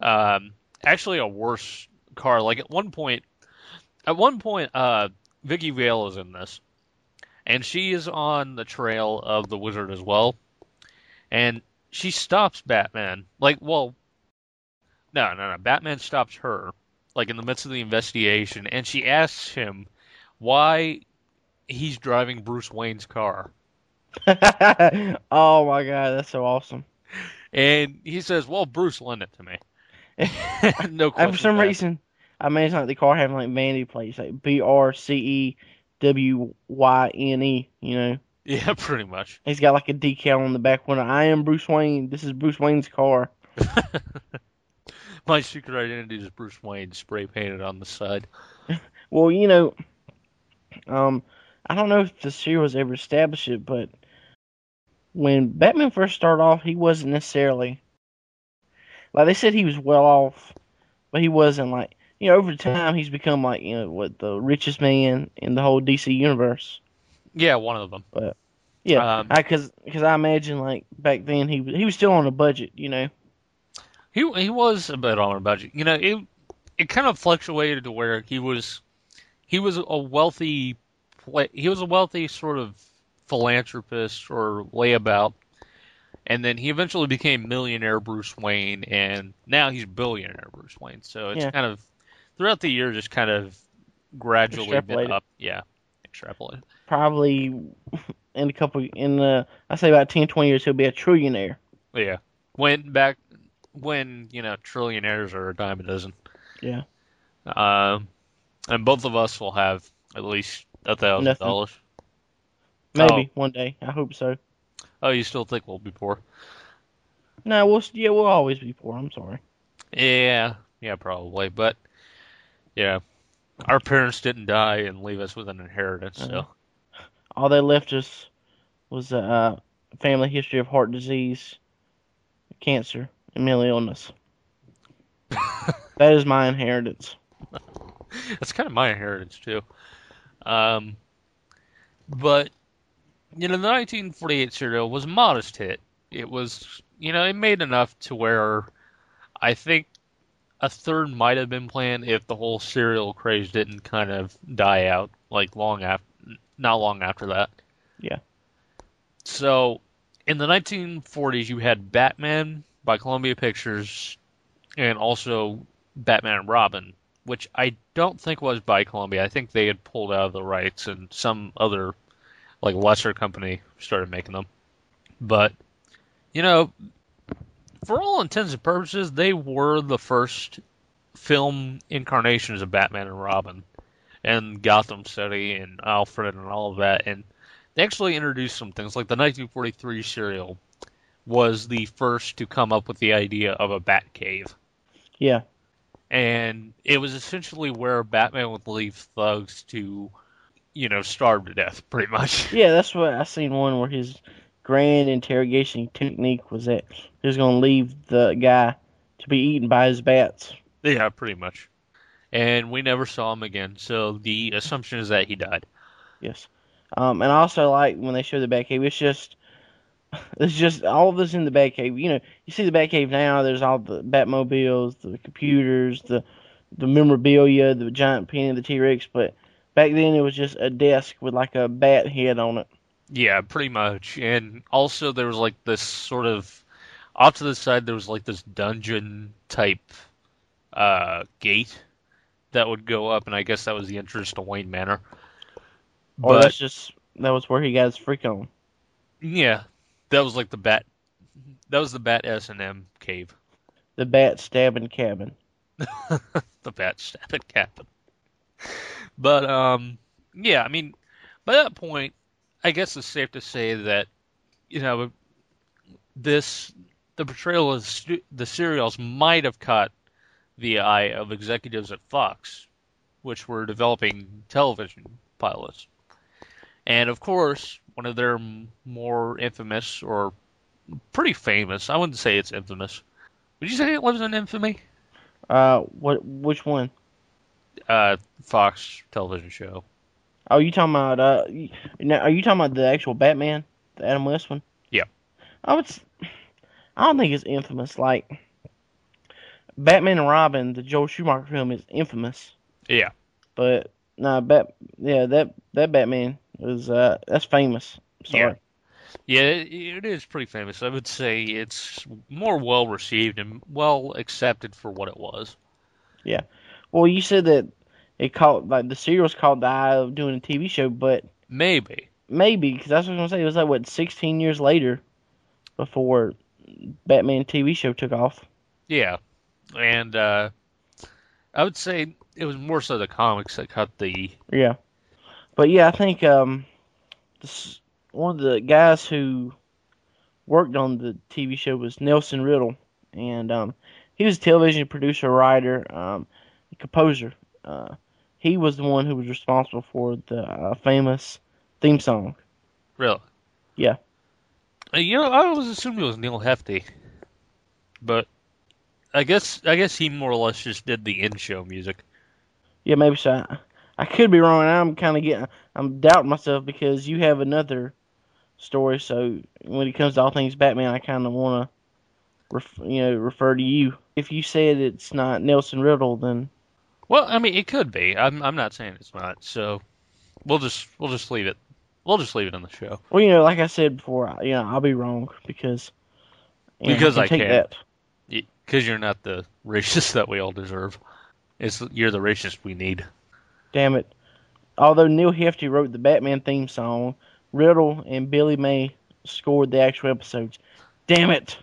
S7: Um, actually, a worse car. Like at one point, at one point, uh, Vicki Vale is in this, and she is on the trail of the wizard as well, and she stops Batman. Like, well, no, no, no. Batman stops her, like in the midst of the investigation, and she asks him why he's driving Bruce Wayne's car.
S8: oh my god, that's so awesome.
S7: And he says, "Well, Bruce lent it to me." no question.
S8: For some reason, I mean, it's like the car having like vanity plates, like B R C E W Y N E. You know,
S7: yeah, pretty much.
S8: he's got like a decal on the back window. I am Bruce Wayne. This is Bruce Wayne's car.
S7: My secret identity is Bruce Wayne, spray painted on the side.
S8: Well, you know, um, I don't know if the series ever established it, but when Batman first started off, he wasn't necessarily like they said he was well off, but he wasn't like you know over time he's become like you know what the richest man in the whole DC universe.
S7: Yeah, one of them.
S8: Yeah,
S7: Um,
S8: because because I imagine like back then he he was still on a budget, you know.
S7: He he was a bit on a budget. You know, it it kind of fluctuated to where he was he was a wealthy he was a wealthy sort of philanthropist or layabout, and then he eventually became millionaire Bruce Wayne, and now he's billionaire Bruce Wayne. So it's
S8: Yeah.
S7: kind of throughout the year, just kind of gradually been up. Yeah, extrapolated.
S8: Probably in a couple in the I say about 10, 20 years he'll be a trillionaire.
S7: Yeah, went back when you know trillionaires are a dime a dozen.
S8: Yeah.
S7: Um, and both of us will have at least a thousand dollars.
S8: Maybe one day. I hope so.
S7: Oh, you still think we'll be poor?
S8: No, we'll yeah we'll always be poor. I'm sorry.
S7: Yeah, yeah, probably. But yeah, our parents didn't die and leave us with an inheritance, so
S8: Uh-huh. All they left us was a uh, family history of heart disease, cancer, and mental illness. that is my inheritance.
S7: that's kind of my inheritance too. Um, but you know, the 1948 serial was a modest hit. It was, you know, it made enough to where I think a third might have been planned if the whole serial craze didn't kind of die out like long after, not long after that.
S8: Yeah.
S7: So, in the 1940s, you had Batman by Columbia Pictures, and also Batman and Robin, which I don't think was by Columbia. I think they had pulled out of the rights, and some other like lesser company started making them. But you know, for all intents and purposes, they were the first film incarnations of Batman and Robin, and Gotham City and Alfred and all of that, and they actually introduced some things like the 1943 serial was the first to come up with the idea of a bat cave
S8: Yeah.
S7: and it was essentially where Batman would leave thugs to, you know, starve to death, pretty much.
S8: Yeah, that's what I seen one where his grand interrogation technique was that he was going to leave the guy to be eaten by his bats.
S7: yeah, pretty much. And we never saw him again, so the assumption is that he died.
S8: Yes. Um, and I also like when they show the Batcave. It's just, it's just all of this in the Batcave. You know, you see the Batcave now. There's all the Batmobiles, the computers, the the memorabilia, the giant penny, of the T Rex. But back then it was just a desk with like a bat head on it.
S7: Yeah, pretty much. And also there was like this sort of off to the side there was like this dungeon type uh gate that would go up and I guess that was the entrance to Wayne Manor.
S8: Or
S7: But
S8: that's just that was where he got his freak on.
S7: yeah, that was like the bat. That was the bat S and M cave.
S8: The bat stabbing cabin.
S7: the bat stabbing cabin. But um, yeah, I mean, by that point, I guess it's safe to say that you know this the portrayal of the serials might have caught the eye of executives at Fox, which were developing television pilots. And of course, one of their more infamous or pretty famous, I wouldn't say it's infamous. Would you say it lives in infamy?
S8: Uh, what? Which one?
S7: Uh, Fox television show.
S8: Oh, you talking about uh? Now, are you talking about the actual Batman, the Adam West one?
S7: Yeah.
S8: I would. I don't think it's infamous. Like Batman and Robin, the Joel Schumacher film, is infamous.
S7: Yeah.
S8: But no, Bat. Yeah, that that Batman is uh that's famous. Sorry.
S7: Yeah, it, it is pretty famous. I would say it's more well received and well accepted for what it was. Yeah.
S8: Well, you said that it caught like the serial's caught the eye of doing a TV show, but
S7: Maybe.
S8: maybe because that's what I was gonna say. It was like what 16 years later before Batman TV show took off.
S7: Yeah. And uh, I would say it was more so the comics that cut the.
S8: Yeah, but yeah, I think um, this, one of the guys who worked on the TV show was Nelson Riddle, and um, he was a television producer, writer, um, composer. Uh, he was the one who was responsible for the uh, famous theme song.
S7: Really?
S8: Yeah.
S7: Uh, You know, I always assumed it was Neal Hefti. But I guess I guess he more or less just did the in show music.
S8: Yeah, maybe so. I, I could be wrong. I'm kind of getting, I'm doubting myself because you have another story. So when it comes to all things Batman, I kind of want to, ref, you know, refer to you. If you said it's not Nelson Riddle, then
S7: Well, I mean, it could be. I'm I'm not saying it's not. So we'll just we'll just leave it. We'll just leave it on the show.
S8: well, you know, like I said before, I- you know, I'll be wrong because you know,
S7: Because
S8: can
S7: I
S8: take
S7: can't.
S8: that.
S7: Because you're not the racist that we all deserve. It's you're the racist we need.
S8: Damn it. Although Neal Hefti wrote the Batman theme song, Riddle and Billy May scored the actual episodes. Damn it.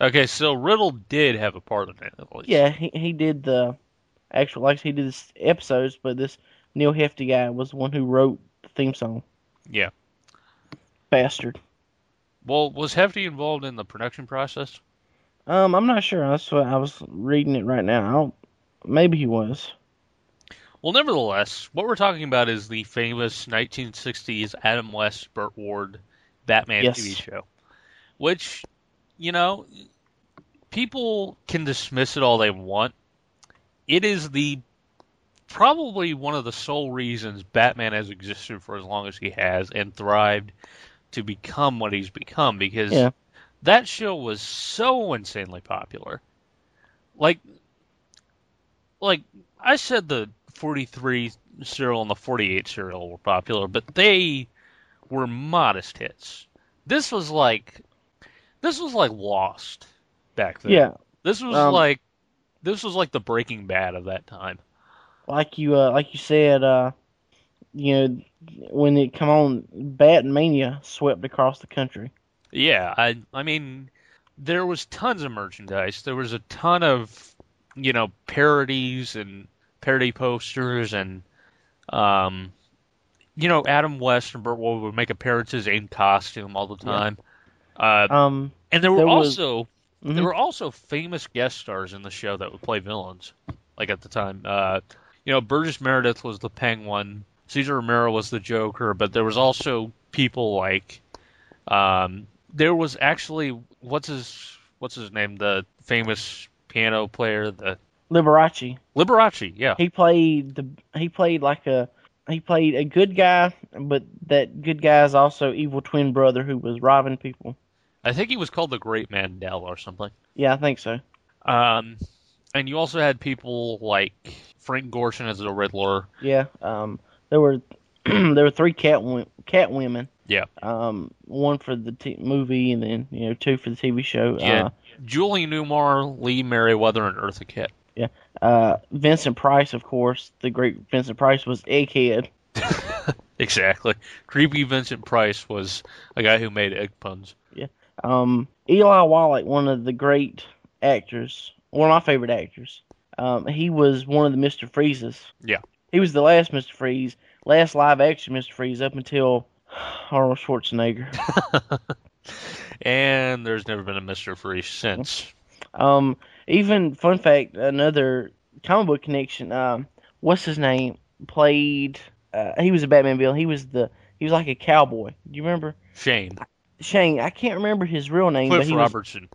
S7: Okay, so Riddle did have a part in it. At least.
S8: Yeah, he he did the actual like he did the episodes, but this Neal Hefti guy was the one who wrote the theme song.
S7: Yeah.
S8: Bastard.
S7: Well, was Hefti involved in the production process?
S8: Um, I'm not sure. That's what I was reading it right now. I don't. Maybe he was.
S7: Well, nevertheless, what we're talking about is the famous 1960s Adam West Burt Ward Batman
S8: Yes.
S7: TV show, which, you know, people can dismiss it all they want. It is the probably one of the sole reasons Batman has existed for as long as he has and thrived to become what he's become because
S8: Yeah.
S7: that show was so insanely popular. Like like I said the 43 serial and the 48 serial were popular, but they were modest hits. This was like this was like Lost back then.
S8: Yeah,
S7: This was
S8: Um,
S7: like this was like the Breaking Bad of that time.
S8: like you uh, like you said, uh, you know, when it come on, Batmania swept across the country.
S7: Yeah, I I mean there was tons of merchandise. There was a ton of you know parodies and parody posters and um you know Adam West and Burt Ward would make appearances in costume all the
S8: Yeah.
S7: time. Uh
S8: Um,
S7: and there were
S8: there was-
S7: also
S8: mhm.
S7: there were also famous guest stars in the show that would play villains like at the time. Uh you know Burgess Meredith was the Penguin, Cesar Romero was the Joker, but there was also people like um, there was actually what's his what's his name? The famous piano player, the
S8: Liberace.
S7: Liberace. Yeah,
S8: He played the he played like a he played a good guy, but that good guy is also evil twin brother who was robbing people.
S7: I think he was called the Great Mandela or something.
S8: Yeah, I think so.
S7: Um, and you also had people like Frank Gorshin as the Riddler.
S8: Yeah. Um, there were there were three cat wo- cat women.
S7: Yeah.
S8: Um, one for the t- movie, and then you know two for the TV show.
S7: Yeah. Julie Newmar, Lee Meriwether, and Eartha Kitt.
S8: Uh, Vincent Price, of course, the great Vincent Price was Egghead.
S7: Exactly. Creepy Vincent Price was a guy who made egg puns. Yeah.
S8: Um, Eli Wallach, one of the great actors, one of my favorite actors. Um, he was one of the Mister Freezes.
S7: Yeah.
S8: He was the last Mister Freeze, last live action Mister Freeze up until Arnold Schwarzenegger.
S7: And there's never been a Mr. Freeze since.
S8: Um, even fun fact, another comic book connection. Um, what's his name? Played. Uh, he was a Batman villain. He was the. He was like a cowboy. Do you remember
S7: Shane.
S8: Shane? I can't remember his real name, but he
S7: Robertson.
S8: was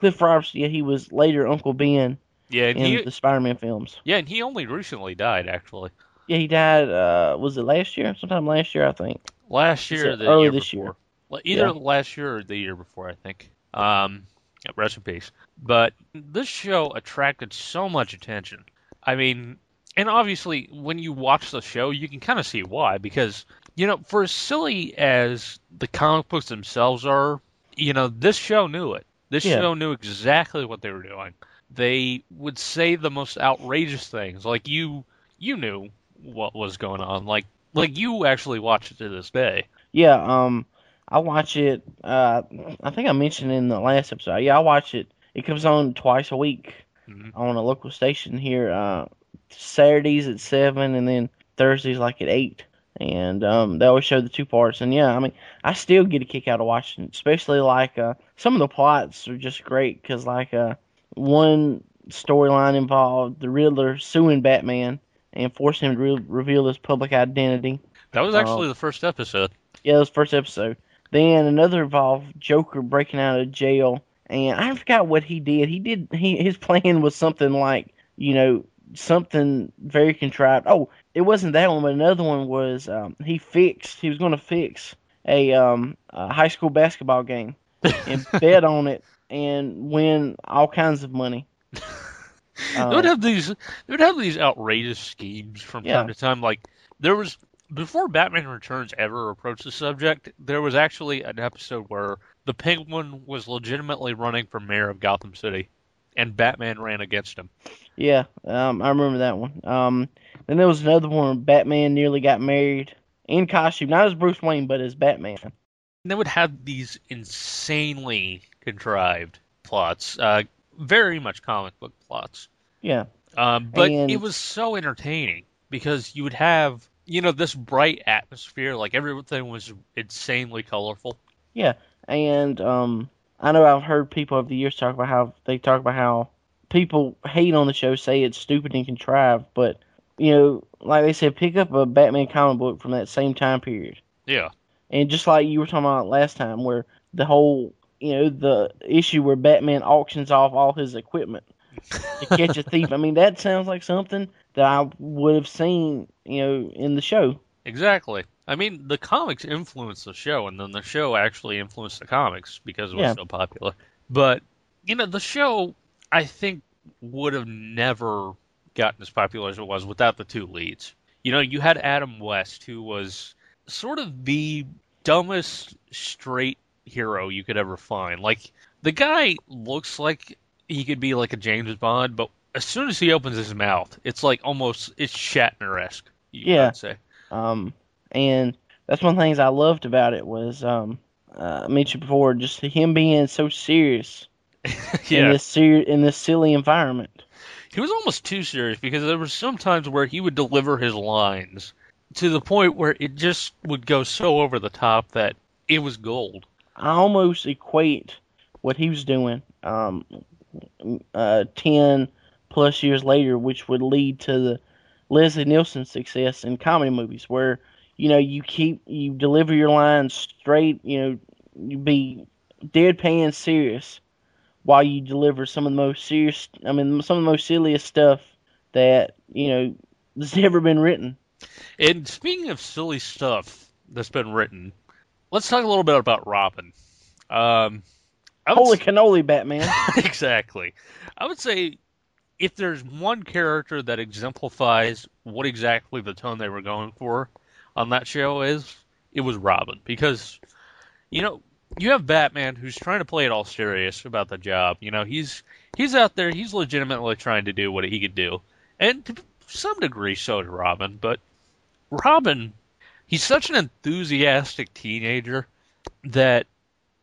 S8: Cliff Robertson. Yeah, he was later Uncle Ben
S7: Yeah,
S8: in
S7: he,
S8: the Spider-Man films.
S7: yeah, and he only recently died, actually.
S8: Yeah, he died. Uh, was it last year? Sometime last year, I think.
S7: Last year, or the
S8: early
S7: year
S8: this
S7: before.
S8: year.
S7: Well, Either
S8: Yeah.
S7: last year or the year before, I think. Um, yeah, rest in peace. But this show attracted so much attention. I mean, and obviously, when you watch the show, you can kind of see why. Because, you know, for as silly as the comic books themselves are, you know, this show knew it. This
S8: Yeah.
S7: show knew exactly what they were doing. They would say the most outrageous things. Like, you, you knew what was going on. Like, like you actually watch it to this day.
S8: Yeah. Um, I watch it. Uh, I think I mentioned in the last episode. Yeah, I watch it. It comes on twice a week
S7: Mhm.
S8: on a local station here. Uh, Saturdays at seven, and then Thursdays like at eight. And um, they always show the two parts. And yeah, I mean, I still get a kick out of watching, it, especially like uh, some of the plots are just great because like uh, one storyline involved the Riddler suing Batman and forcing him to re- reveal his public identity.
S7: That was
S8: Oh.
S7: actually the first episode.
S8: Yeah, that was the first episode. Then another involved Joker breaking out of jail, and I forgot what he did. He did he his plan was something like you know something very contrived. Oh, it wasn't that one, but another one was um, he fixed. He was going to fix a, um, a high school basketball game and bet on it and win all kinds of money.
S7: they would have these they would have these outrageous schemes from
S8: Yeah.
S7: time to time. Like there was before Batman Returns ever approached the subject, there was actually an episode where the Penguin was legitimately running for mayor of Gotham City, and Batman ran against him.
S8: Yeah, um, I remember that one. Um, then there was another one where Batman nearly got married in costume, not as Bruce Wayne, but as Batman.
S7: And they would have these insanely contrived plots, uh, very much comic book plots.
S8: Yeah,
S7: Um, but
S8: And-
S7: it was so entertaining because you would have, you know, this bright atmosphere. Like everything was insanely colorful.
S8: yeah, and um, I know I've heard people over the years talk about how they talk about how people hate on the show, say it's stupid and contrived, but you know, like they said, pick up a Batman comic book from that same time period.
S7: Yeah.
S8: And just like you were talking about last time, where the whole, you know, the issue where Batman auctions off all his equipment to catch a thief. I mean, that sounds like something that I would have seen, you know, in the show.
S7: Exactly. I mean, the comics influenced the show, and then the show actually influenced the comics because it was
S8: Yeah.
S7: so popular. But, you know, the show, I think, would have never gotten as popular as it was without the two leads. You know, you had Adam West, who was sort of the dumbest straight hero you could ever find. Like, the guy looks like he could be like a James Bond, but as soon as he opens his mouth, it's like almost, it's Shatner esque,
S8: Yeah.
S7: say.
S8: Um, and that's one of the things I loved about it was, um, uh, I mentioned before, just him being so serious in this ser- in this silly environment.
S7: He was almost too serious because there were some times where he would deliver his lines to the point where it just would go so over the top that it was gold.
S8: I almost equate what he was doing, um, uh, ten plus years later, which would lead to the Leslie Nielsen success in comedy movies, where you know you keep you deliver your lines straight, you know, you be deadpan serious while you deliver some of the most serious, I mean, some of the most silliest stuff that you know that's ever been written.
S7: And speaking of silly stuff that's been written, let's talk a little bit about Robin. Um,
S8: Holy
S7: s-
S8: cannoli, Batman!
S7: exactly. I would say if there's one character that exemplifies what exactly the tone they were going for on that show is, it was Robin. Because, you know, you have Batman who's trying to play it all serious about the job. You know, he's he's out there, he's legitimately trying to do what he could do. And to some degree so is Robin, but Robin he's such an enthusiastic teenager that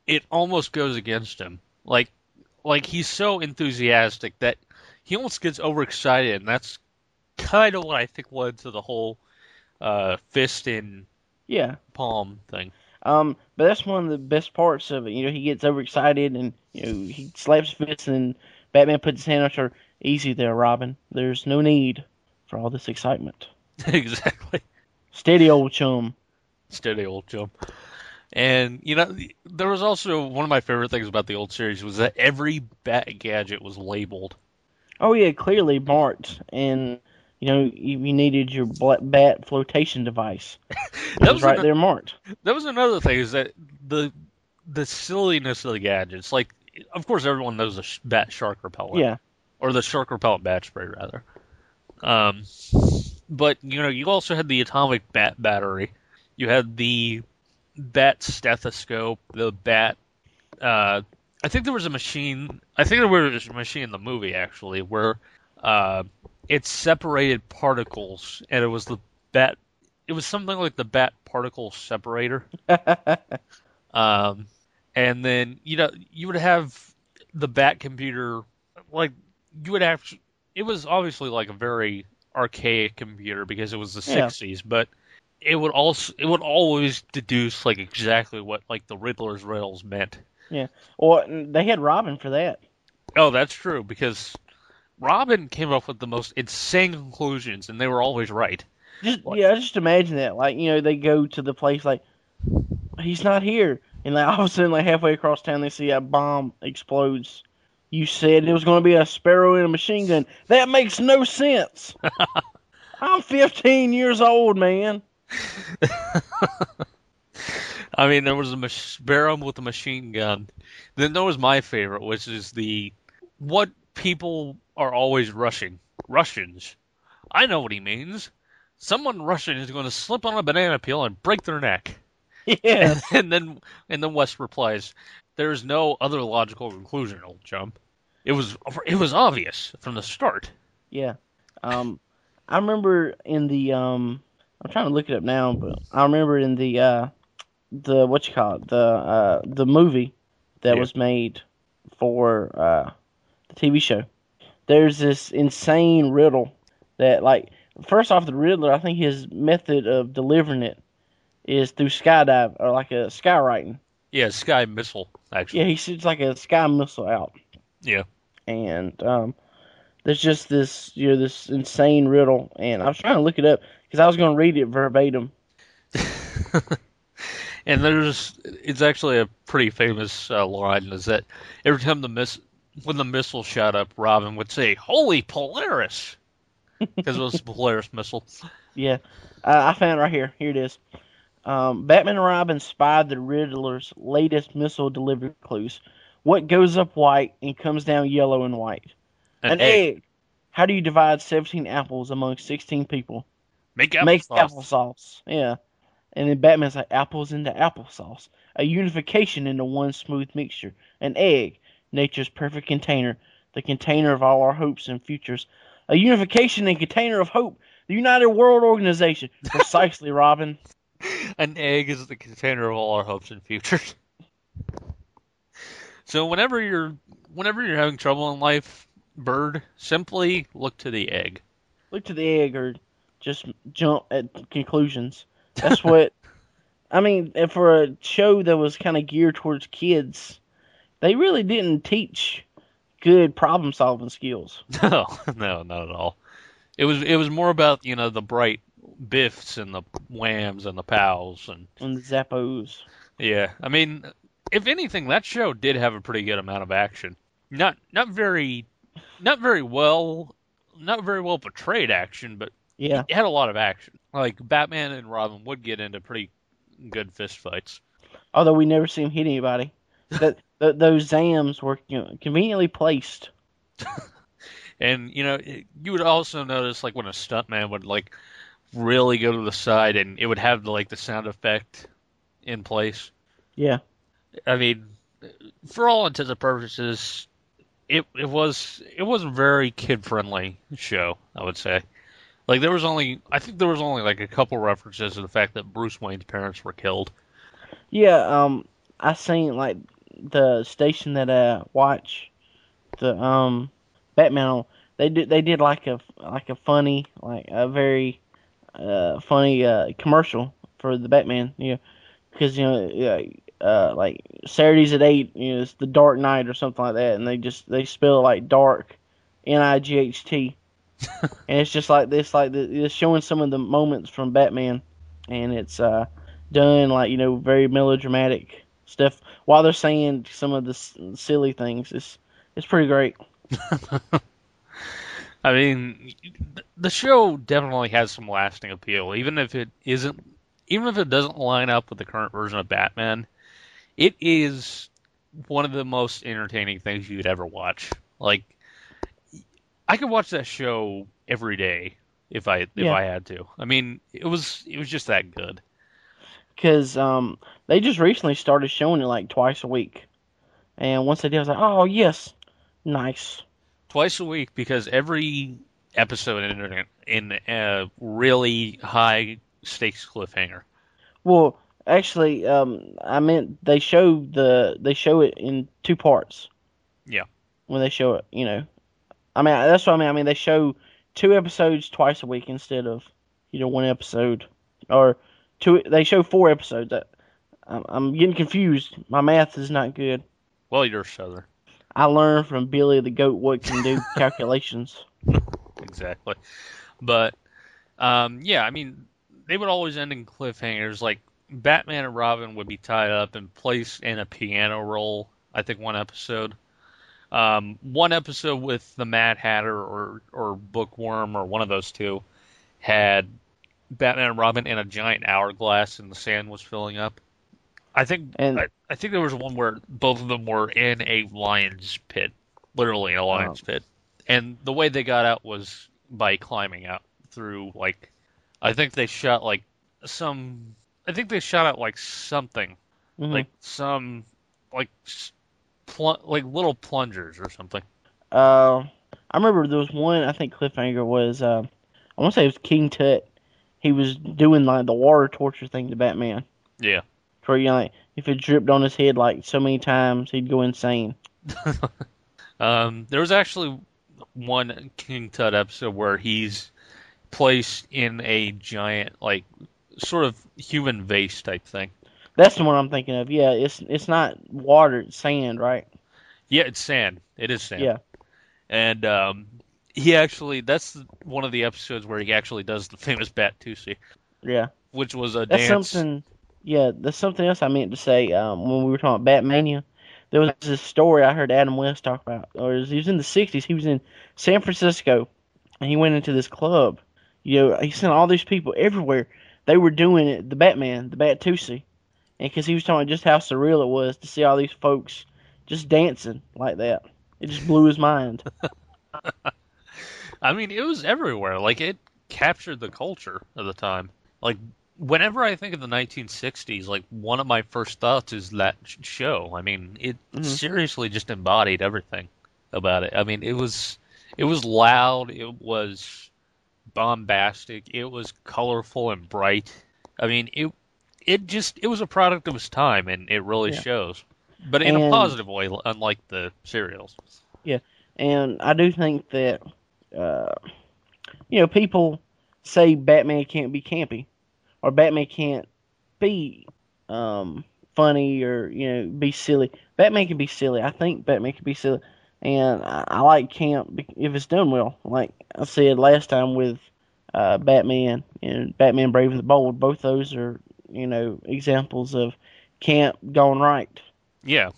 S7: it almost goes against him. Like like he's so enthusiastic that he almost gets overexcited, and that's kind of what I think led to the whole uh, fist in
S8: Yeah.
S7: palm thing.
S8: Um, but that's one of the best parts of it. You know, he gets overexcited and you know he slaps his fist, and Batman puts his hand on her. Easy there, Robin. There's no need for all this excitement.
S7: exactly.
S8: Steady, old chum.
S7: Steady old chum. And you know, there was also one of my favorite things about the old series was that every bat gadget was labeled.
S8: Oh yeah, clearly marked, and you know you, you needed your bat flotation device.
S7: That
S8: was right
S7: ano-
S8: there marked.
S7: That was another thing is that the the silliness of the gadgets. Like, of course, everyone knows the sh- bat shark repellent.
S8: Yeah,
S7: or the shark repellent bat spray rather. Um, but you know, you also had the atomic bat battery. You had the bat stethoscope, the bat. Uh, I think there was a machine. I think there was a machine in the movie actually where uh, it separated particles, and it was the bat. It was something like the bat particle separator. Um, and then you know you would have the bat computer, like you would have. It was obviously like a very archaic computer because it was the
S8: Yeah.
S7: '60s, but it would also it would always deduce like exactly what like the Riddler's riddles meant. Yeah.
S8: Well, they had Robin for that.
S7: Oh, that's true because Robin came up with the most insane conclusions, and they were always right.
S8: Just
S7: What?
S8: yeah, just imagine that. Like you know, they go to the place like he's not here, and like all of a sudden, like halfway across town, they see a bomb explodes. You said it was going to be a sparrow and a machine gun. That makes no sense. I'm 15 years old, man.
S7: I mean, there was a mach- sparrow with a machine gun. Then there was my favorite, which is the what people are always rushing. Russians. I know what he means. Someone Russian is going to slip on a banana peel and break their neck.
S8: Yeah,
S7: And then and then West replies, "There's no other logical conclusion, old chump. It was it was obvious from the start."
S8: yeah. Um, I remember in the um, I'm trying to look it up now, but I remember in the uh, the what you call it, the uh, the movie that
S7: Yeah.
S8: was made for uh, the TV show. There's this insane riddle that, like, first off, the Riddler, I think his method of delivering it is through skydive or like a skywriting.
S7: Yeah, Sky Missile actually.
S8: Yeah, he shoots like a sky missile out,
S7: Yeah.
S8: and um, there's just this, you know, this insane riddle, and I was trying to look it up because I was going to read it verbatim.
S7: And there's it's actually a pretty famous uh, line is that every time the miss when the missile shot up, Robin would say, "Holy Polaris," because it was a Polaris missile.
S8: Yeah, uh, I found it right here. Here it is. Um, Batman and Robin spied the Riddler's latest missile delivery clues. What goes up white and comes down yellow and white? An, egg. How do you divide 17 apples among 16 people?
S7: Make applesauce.
S8: applesauce. Yeah. And then Batman's like apples into applesauce. A unification into one smooth mixture. An egg, nature's perfect container, the container of all our hopes and futures. A unification and container of hope. The United World Organization. Precisely, Robin.
S7: An egg is the container of all our hopes and futures. so whenever you're whenever you're having trouble in life, bird, simply look to the egg.
S8: Look to the egg or just jump at conclusions. That's what. I mean, for a show that was kind of geared towards kids, they really didn't teach good problem solving skills.
S7: No, no, not at all. It was it was more about you know the bright biffs and the whams and the pals and
S8: And the Zappos.
S7: yeah. I mean, if anything, that show did have a pretty good amount of action. Not not very, not very well, not very well portrayed action, but
S8: Yeah.
S7: it had a lot of action. Like Batman and Robin would get into pretty good fist fights.
S8: Although we never see him hit anybody. that th- those Zams were you know, conveniently placed.
S7: And you know, it- you would also notice like when a stuntman would like really go to the side and it would have like the sound effect in place.
S8: Yeah.
S7: I mean, for all intents and purposes, it it was it was a very kid friendly show. I would say. Like there was only, I think there was only like a couple references to the fact that Bruce Wayne's parents were killed.
S8: Yeah, um, I seen like the station that I watch the um Batman on. They did they did like a like a funny like a very uh funny uh commercial for the Batman. You know, because you know uh like Saturdays at eight. You know, it's the Dark Knight or something like that, and they just they spell it like dark, N I G H T. and it's just like this, like the, it's showing some of the moments from Batman, and it's uh, done like you know very melodramatic stuff while they're saying some of the s- silly things. It's it's pretty great.
S7: I mean, the show definitely has some lasting appeal, even if it isn't, even if it doesn't line up with the current version of Batman. It is one of the most entertaining things you'd ever watch. Like, I could watch that show every day if I if
S8: Yeah.
S7: I had to. I mean, it was it was just that good.
S8: because um, they just recently started showing it like twice a week, and once they did, I was like, oh yes, nice.
S7: twice a week because every episode ended in a really high stakes cliffhanger.
S8: Well, actually, um, I meant they show the they show it in two parts.
S7: Yeah.
S8: When they show it, you know, I mean that's what I mean. I mean they show two episodes twice a week instead of you know one episode or two. They show four episodes. I'm, I'm getting confused. My math is not good.
S7: Well, you're Southern.
S8: I learned from Billy the Goat what can do calculations.
S7: Exactly. But, um, yeah, I mean, they would always end in cliffhangers. Like, Batman and Robin would be tied up and placed in a piano roll, I think, one episode. Um, one episode with the Mad Hatter or, or Bookworm or one of those two had Batman and Robin in a giant hourglass and the sand was filling up. I think
S8: And-
S7: I, I think there was one where both of them were in a lion's pit, literally a lion's pit, and the way they got out was by climbing out through like I think they shot like some I think they shot out like something
S8: Mhm.
S7: like some like pl- like little plungers or something.
S8: Uh, I remember there was one. I think cliffhanger was. Uh, I want to say it was King Tut. He was doing like the water torture thing to Batman.
S7: Yeah.
S8: Where you know, like if it dripped on his head like so many times, he'd go insane.
S7: Um, there was actually one King Tut episode where he's placed in a giant, like, sort of human vase type thing.
S8: That's the one I'm thinking of. Yeah, it's it's not water, it's sand, right?
S7: Yeah, it's sand. It is sand.
S8: Yeah.
S7: And um, he actually, that's one of the episodes where he actually does the famous bat Batusi,
S8: Yeah,
S7: which was a
S8: that's
S7: dance.
S8: something. Yeah, that's something else I meant to say. Um, when we were talking about Batmania, there was this story I heard Adam West talk about. Or he was in the '60s. He was in San Francisco, and he went into this club. You know, he sent all these people everywhere. They were doing it, the Batman, the bat Batusi, and because he was talking just how surreal it was to see all these folks just dancing like that. It just blew his mind.
S7: I mean, it was everywhere. Like it captured the culture of the time. Like whenever I think of the 1960s, like one of my first thoughts is that show. I mean, it
S8: Mhm.
S7: seriously just embodied everything about it. I mean, it was it was loud, it was bombastic, it was colorful and bright. I mean, it it just it was a product of its time and it really
S8: Yeah.
S7: shows. But in a positive way, unlike the serials.
S8: Yeah, and I do think that, uh, you know, people say Batman can't be campy, or Batman can't be um, funny, or you know, be silly. Batman can be silly. I think Batman can be silly, and I, I like camp if it's done well. Like I said last time with uh, Batman and Batman Brave and the Bold, both those are you know examples of camp gone right.
S7: Yeah,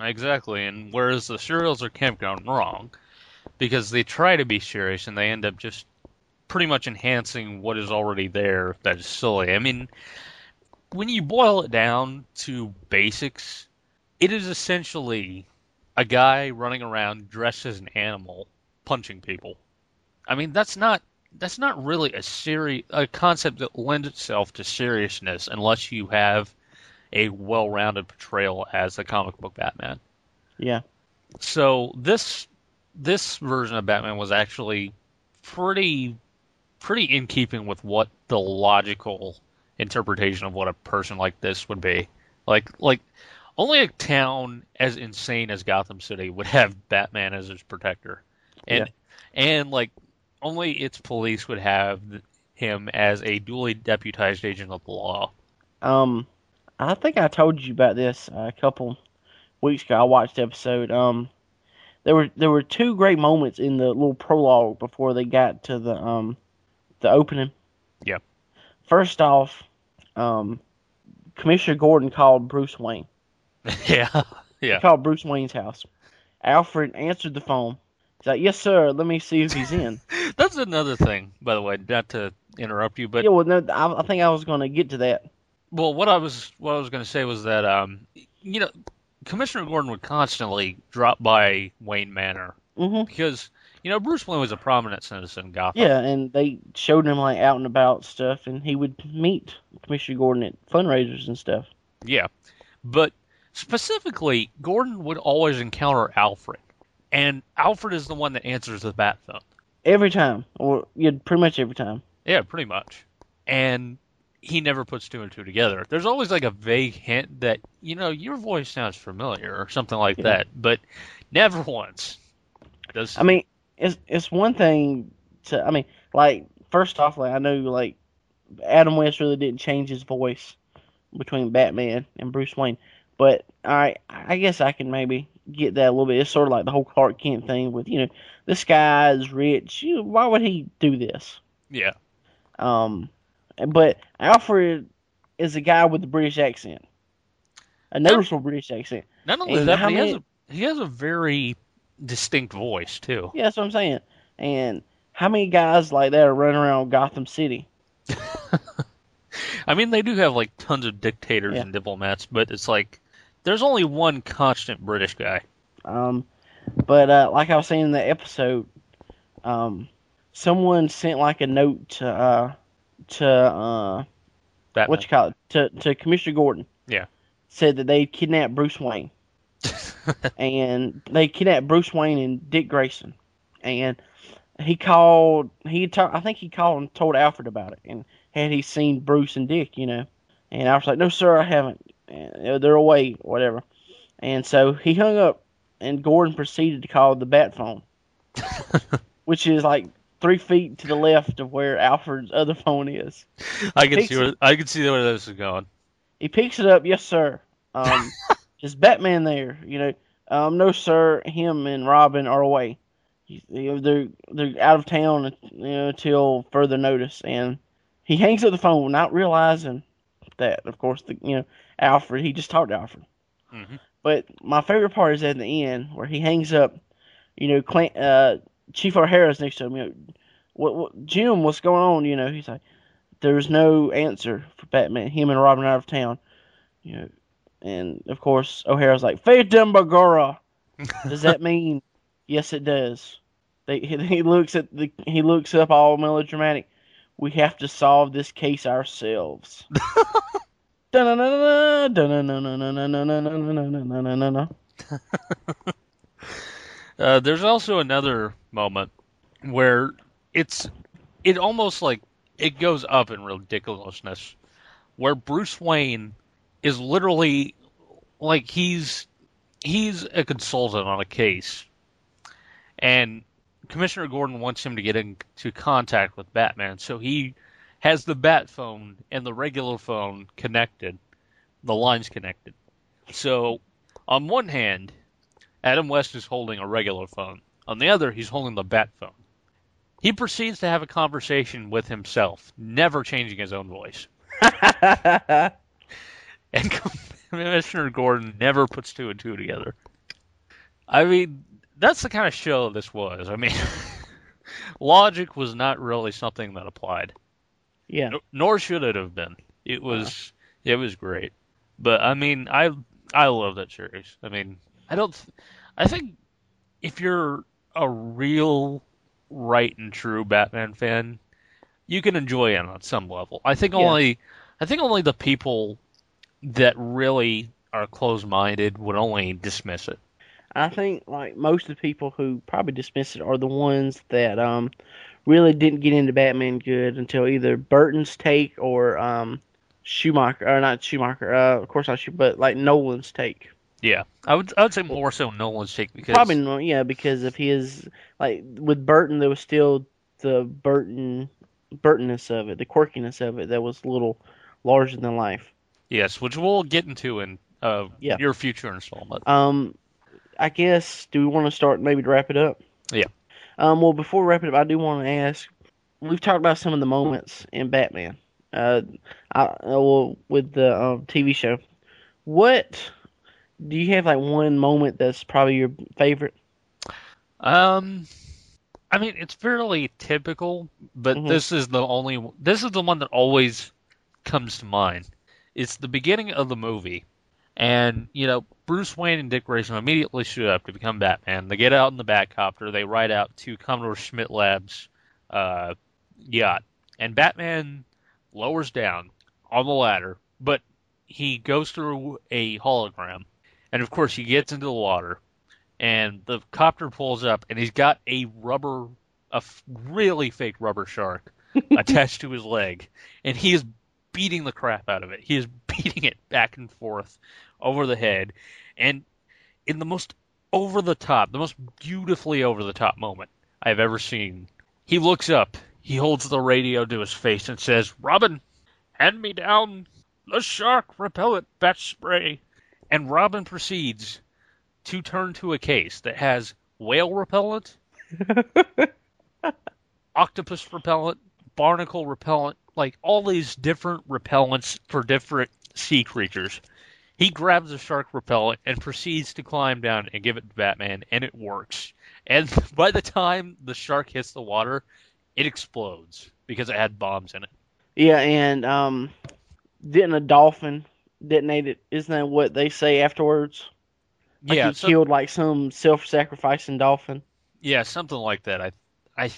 S7: exactly. And whereas the serials are camp gone wrong, because they try to be serious and they end up just pretty much enhancing what is already there that is silly. I mean, when you boil it down to basics, it is essentially a guy running around dressed as an animal punching people. I mean, that's not that's not really a seri- a concept that lends itself to seriousness unless you have a well-rounded portrayal as a comic book Batman.
S8: Yeah.
S7: So this this version of Batman was actually pretty pretty in keeping with what the logical interpretation of what a person like this would be. Like like only a town as insane as Gotham City would have Batman as its protector, and and like only its police would have him as a duly deputized agent of the law.
S8: Um, I think I told you about this a couple weeks ago. I watched the episode. Um, there were there were two great moments in the little prologue before they got to the um the opening.
S7: Yep.
S8: First off, um, Commissioner Gordon called Bruce Wayne.
S7: yeah,
S8: He
S7: yeah.
S8: called Bruce Wayne's house. Alfred answered the phone. Like, "Yes, sir. Let me see if he's in."
S7: That's another thing, by the way. Not to interrupt you, but
S8: yeah, well, no, I, I think I was going to get to that.
S7: Well, what I was what I was going to say was that um, you know, Commissioner Gordon would constantly drop by Wayne Manor
S8: hmm
S7: because you know Bruce Wayne was a prominent citizen in Gotham.
S8: Yeah, and they showed him like out and about stuff, and he would meet Commissioner Gordon at fundraisers and stuff.
S7: Yeah, but specifically, Gordon would always encounter Alfred, and Alfred is the one that answers the bat phone.
S8: Every time, or yeah, pretty much every time.
S7: Yeah, pretty much. And he never puts two and two together. There's always like a vague hint that, you know, your voice sounds familiar or something like
S8: Yeah.
S7: that, but never once does
S8: I mean, it's it's one thing to. I mean, like first off, like I know like Adam West really didn't change his voice between Batman and Bruce Wayne, but I I guess I can maybe get that a little bit. It's sort of like the whole Clark Kent thing with you know this guy is rich. You, why would he do this?
S7: yeah.
S8: Um, but Alfred is a guy with a British accent, a noticeable British accent.
S7: Not only
S8: And
S7: that, but he has
S8: many-
S7: a he has a very distinct voice too.
S8: Yeah, that's what I'm saying. And how many guys like that are running around Gotham City?
S7: I mean, they do have like tons of dictators
S8: Yeah.
S7: and diplomats, but it's like there's only one constant British guy.
S8: Um, but uh, like I was saying in the episode, um, someone sent like a note to uh, to uh,
S7: Batman.
S8: what you call it to to Commissioner Gordon.
S7: Yeah.
S8: Said that they kidnapped Bruce Wayne, and they kidnapped Bruce Wayne and Dick Grayson, and he called. He I think he called and told Alfred about it, and had he seen Bruce and Dick, you know, and I was like, "No, sir, I haven't. And they're away, whatever." And so he hung up, and Gordon proceeded to call the bat phone, which is like three feet to the left of where Alfred's other phone is.
S7: I can see where I can see where this is going.
S8: He picks it up, yes, sir. Um, is Batman there? You know, um, no, sir. Him and Robin are away. You know, they're they're out of town, you know, till further notice. And he hangs up the phone, not realizing that, of course, the you know Alfred. He just talked to Alfred.
S7: Mhm.
S8: But my favorite part is at the end where he hangs up. You know, Clint, uh, Chief O'Hara's next to him. You know, what, what, Jim, what's going on? You know, he's like, there's no answer for Batman. Him and Robin out of town. You know, and of course O'Hara's like, Fatum Bagora. Does that mean? yes, it does. They, he, he looks at the he looks up all melodramatic. We have to solve this case ourselves.
S7: there's also another moment where it's it almost like it goes up in ridiculousness where Bruce Wayne is literally like he's he's a consultant on a case and Commissioner Gordon wants him to get into contact with Batman so he has the bat phone and the regular phone connected, the lines connected. So, on one hand, Adam West is holding a regular phone. On the other, he's holding the bat phone. He proceeds to have a conversation with himself, never changing his own voice. And Commissioner Gordon never puts two and two together. I mean, that's the kind of show this was. I mean, logic was not really something that applied,
S8: yeah,
S7: N- nor should it have been. It was it was great, but I mean, I I love that series. I mean, I don't. th- I think if you're a real right and true Batman fan, you can enjoy it on some level. I think
S8: Yeah.
S7: only I think only the people that really are closed minded would only dismiss it.
S8: I think like most of the people who probably dismiss it are the ones that um really didn't get into Batman good until either Burton's take or um Schumacher or not Schumacher, uh, of course I should, but like Nolan's take.
S7: Yeah, I would I would say more so Nolan's take because
S8: Probably yeah, because of his like with Burton there was still the Burton Burtonness of it, the quirkiness of it that was a little larger than life.
S7: yes, which we'll get into in uh
S8: Yeah.
S7: your future installment.
S8: Um, I guess do we want to start maybe to wrap it up?
S7: Yeah.
S8: Um. Well, before we wrap it up, I do want to ask. We've talked about some of the moments in Batman. Uh, I uh, well with the um, TV show. What do you have like one moment that's probably your favorite?
S7: Um, I mean, it's fairly typical, but
S8: Mhm.
S7: this is the only. This is the one that always comes to mind. It's the beginning of the movie, and you know Bruce Wayne and Dick Grayson immediately shoot up to become Batman. They get out in the Batcopter. They ride out to Commodore Schmidlapp's uh, yacht, and Batman lowers down on the ladder, but he goes through a hologram, and of course he gets into the water and the copter pulls up, and he's got a rubber, a f- really fake rubber shark attached to his leg, and he is beating the crap out of it. He is beating it back and forth over the head, and in the most over the top, the most beautifully over the top moment I've ever seen, he looks up, he holds the radio to his face, and says, "Robin, hand me down the shark repellent bat spray." And Robin proceeds to turn to a case that has whale repellent, octopus repellent, barnacle repellent, like all these different repellents for different sea creatures. He grabs a shark repellent and proceeds to climb down and give it to Batman, and it works. And by the time the shark hits the water, it explodes because it had bombs in it.
S8: Yeah, and um, didn't a dolphin detonate it? Isn't that what they say afterwards? Like
S7: yeah,
S8: he
S7: so-
S8: killed like some self-sacrificing dolphin.
S7: Yeah, something like that. I I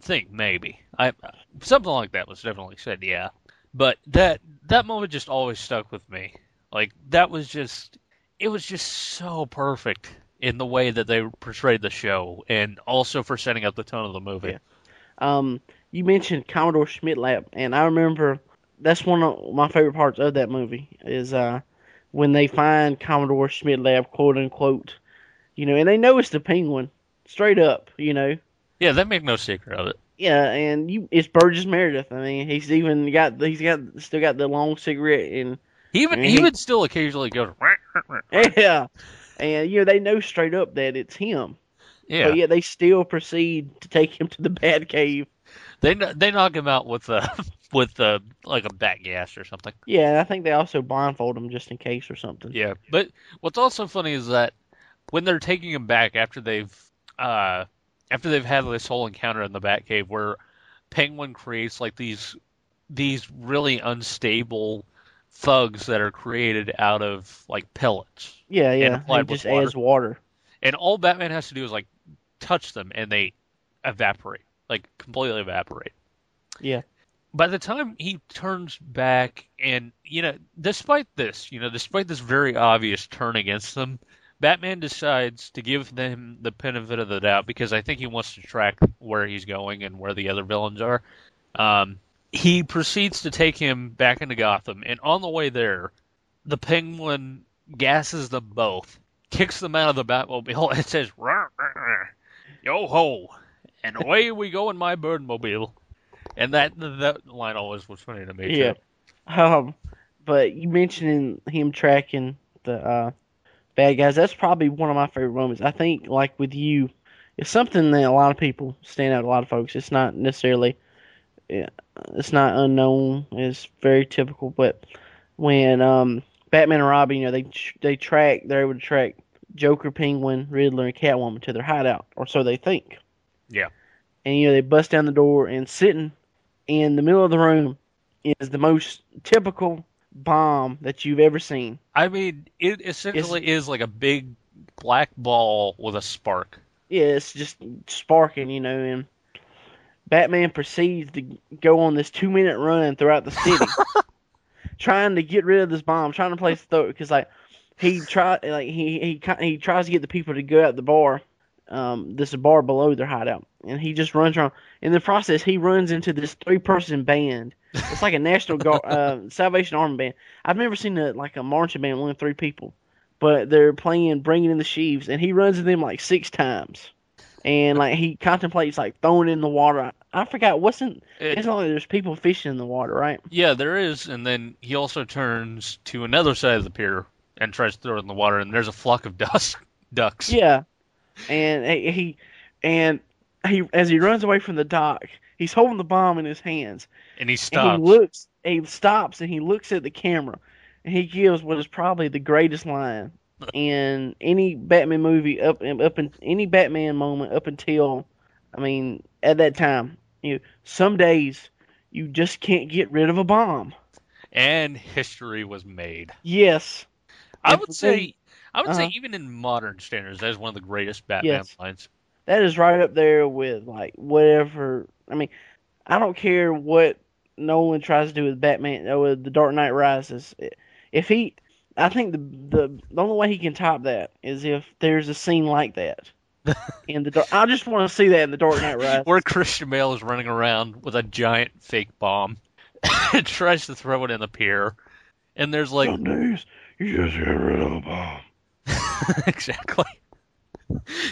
S7: think maybe. I something like that was definitely said, yeah. But that that moment just always stuck with me. Like that was just it was just so perfect in the way that they portrayed the show and also for setting up the tone of the movie.
S8: Yeah. Um, you mentioned Commodore Schmidlapp, and I remember that's one of my favorite parts of that movie is uh when they find Commodore Schmidlapp, quote unquote, you know, and they know it's the Penguin, straight up, you know.
S7: Yeah, they make no secret of it.
S8: Yeah, and you it's Burgess Meredith. I mean, he's even got he's got still got the long cigarette and
S7: He even he would still occasionally go
S8: yeah, and you know they know straight up that it's him.
S7: Yeah.
S8: But yet they still proceed to take him to the Bat Cave.
S7: They they knock him out with uh with uh like a bat gas or something.
S8: Yeah, I think they also blindfold him just in case or something.
S7: Yeah, but what's also funny is that when they're taking him back after they've uh after they've had this whole encounter in the Batcave where Penguin creates like these these really unstable thugs that are created out of like pellets.
S8: Yeah,
S7: and
S8: yeah.
S7: with
S8: just adds water.
S7: And all Batman has to do is like touch them and they evaporate. Like completely evaporate.
S8: Yeah.
S7: by the time he turns back and you know despite this you know despite this very obvious turn against them batman decides to give them the benefit of the doubt because i think he wants to track where he's going and where the other villains are um, he proceeds to take him back into gotham and on the way there the penguin gasses them both kicks them out of the batmobile and says "Rah, rah, rah. yo ho and away we go in my birdmobile and that that line always was funny to me
S8: Yeah.
S7: too.
S8: Um, but you mentioning him tracking the uh, bad guys, that's probably one of my favorite moments. I think, like with you, it's something that a lot of people stand out. A lot of folks. It's not necessarily, it's not unknown. It's very typical. But when um, Batman and Robin, you know, they they track, they're able to track Joker, Penguin, Riddler, and Catwoman to their hideout, or so they think.
S7: Yeah.
S8: And you know, they bust down the door and sitting in the middle of the room is the most typical bomb that you've ever seen.
S7: I mean, it essentially is like a big black ball with a spark.
S8: Yeah, it's just sparking, you know, and Batman proceeds to go on this two minute run throughout the city, trying to get rid of this bomb, trying to place the throw because like he try like he he he tries to get the people to go out the bar. Um, this bar below their hideout, and he just runs around. In the process, he runs into this three-person band. It's like a National Guard, uh, Salvation Army band. I've never seen a like a marching band with only three people, but they're playing "Bringing in the Sheaves," and he runs into them like six times, and like he contemplates like throwing it in the water. I, forgot in.
S7: It-
S8: it's not like there's people fishing in the water, right?
S7: Yeah, there is, and then he also turns to another side of the pier and tries to throw it in the water, and there's a flock of ducks. Ducks.
S8: Yeah, and he and he as he runs away from the dock, he's holding the bomb in his hands.
S7: And he
S8: And
S7: stops.
S8: he looks, he stops, and he looks at the camera, and he gives what is probably the greatest line in any Batman movie up up in any Batman moment up until, I mean, at that time. You know, some days you just can't get rid of a bomb.
S7: and history was made.
S8: Yes,
S7: I
S8: And
S7: would say, I would say,
S8: uh-huh.
S7: even in modern standards, that is one of the greatest Batman
S8: Yes.
S7: lines.
S8: that is right up there with like whatever. I mean, I don't care what Nolan tries to do with Batman or with The Dark Knight Rises. If he, I think the the the only way he can top that is if there's a scene like that in the dark. I just want to see that in The Dark Knight Rises.
S7: Where Christian Bale is running around with a giant fake bomb, and tries to throw it in the pier, and there's like
S4: Some days you just get rid of a bomb.
S7: exactly.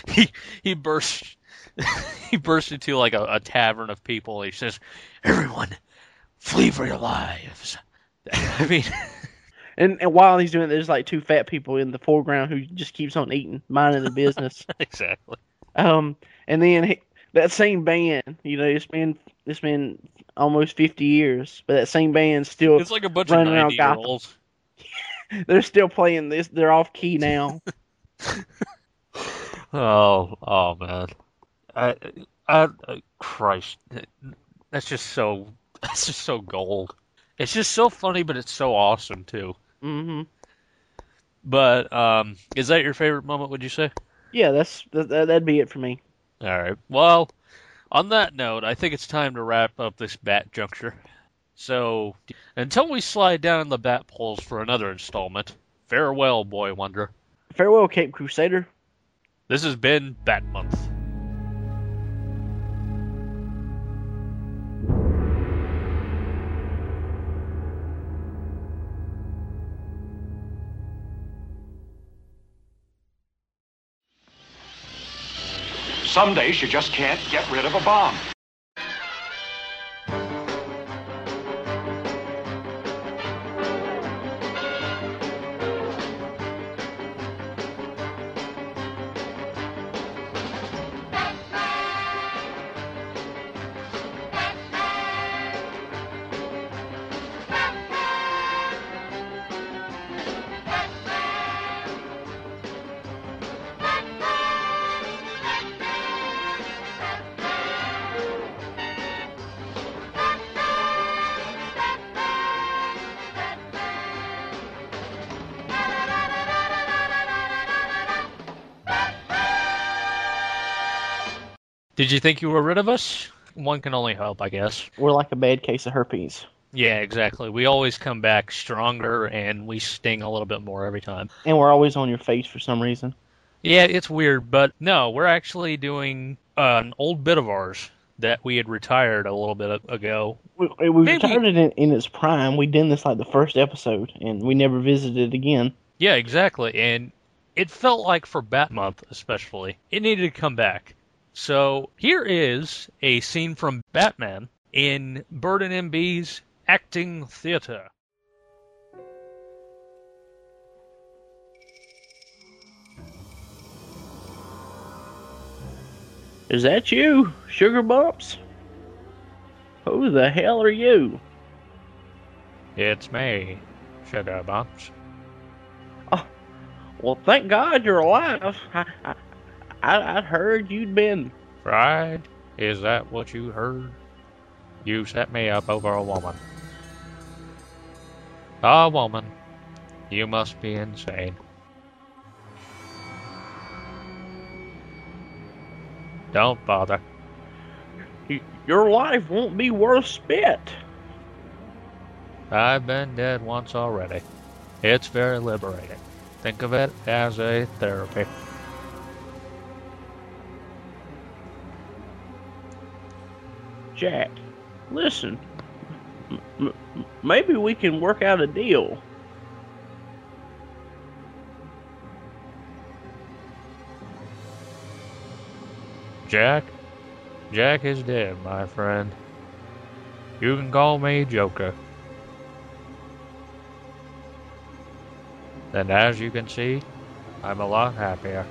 S7: He he bursts he bursts into like a, a tavern of people. He says, "Everyone, flee for your lives." I mean,
S8: And and while he's doing it, there's like two fat people in the foreground who just keeps on eating, minding the business.
S7: exactly.
S8: Um, and then he, that same band, you know, it's been it's been almost fifty years, but that same band still
S7: It's like a bunch of
S8: running around
S7: ninety
S8: they're still playing this. They're off key now.
S7: Oh, oh man, I, I, uh, Christ, that's just so that's just so gold. It's just so funny, but it's so awesome too.
S8: hmm
S7: But um, is that your favorite moment? Would you say?
S8: Yeah, that's that, that'd be it for me.
S7: All right. Well, on that note, I think it's time to wrap up this bat juncture. So, until we slide down the bat poles for another installment, farewell, Boy Wonder.
S8: Farewell, Cape Crusader.
S7: This has been Bat Month.
S1: Some days you just can't get rid of a bomb.
S7: Did you think you were rid of us? One can only hope, I guess.
S8: We're like a bad case of herpes,
S7: Yeah, exactly. We always come back stronger and we sting a little bit more every time.
S8: and we're always on your face for some reason.
S7: Yeah, it's weird, but no, we're actually doing uh, an old bit of ours that we had retired a little bit ago.
S8: We, we
S7: Maybe-
S8: retired it in, in its prime. We did this like the first episode, and we never visited it again.
S7: Yeah, exactly. And it felt like for Bat Month, especially, it needed to come back. So here is a scene from Batman in Bird and MB's acting theater.
S8: Is that you, Sugar Bumps? Who the hell are you?
S7: It's me, Sugar Bumps.
S8: Oh, Well, thank God you're alive. I, I, I I'd heard you'd been.
S7: fried. Is that what you heard? You set me up over a woman. A woman. You must be insane. Don't bother.
S8: Your life won't be worth spit.
S7: I've been dead once already. It's very liberating. Think of it as a therapy.
S8: Jack, listen. M- maybe we can work out a deal.
S7: Jack? Jack is dead, my friend. You can call me Joker. And as you can see, I'm a lot happier.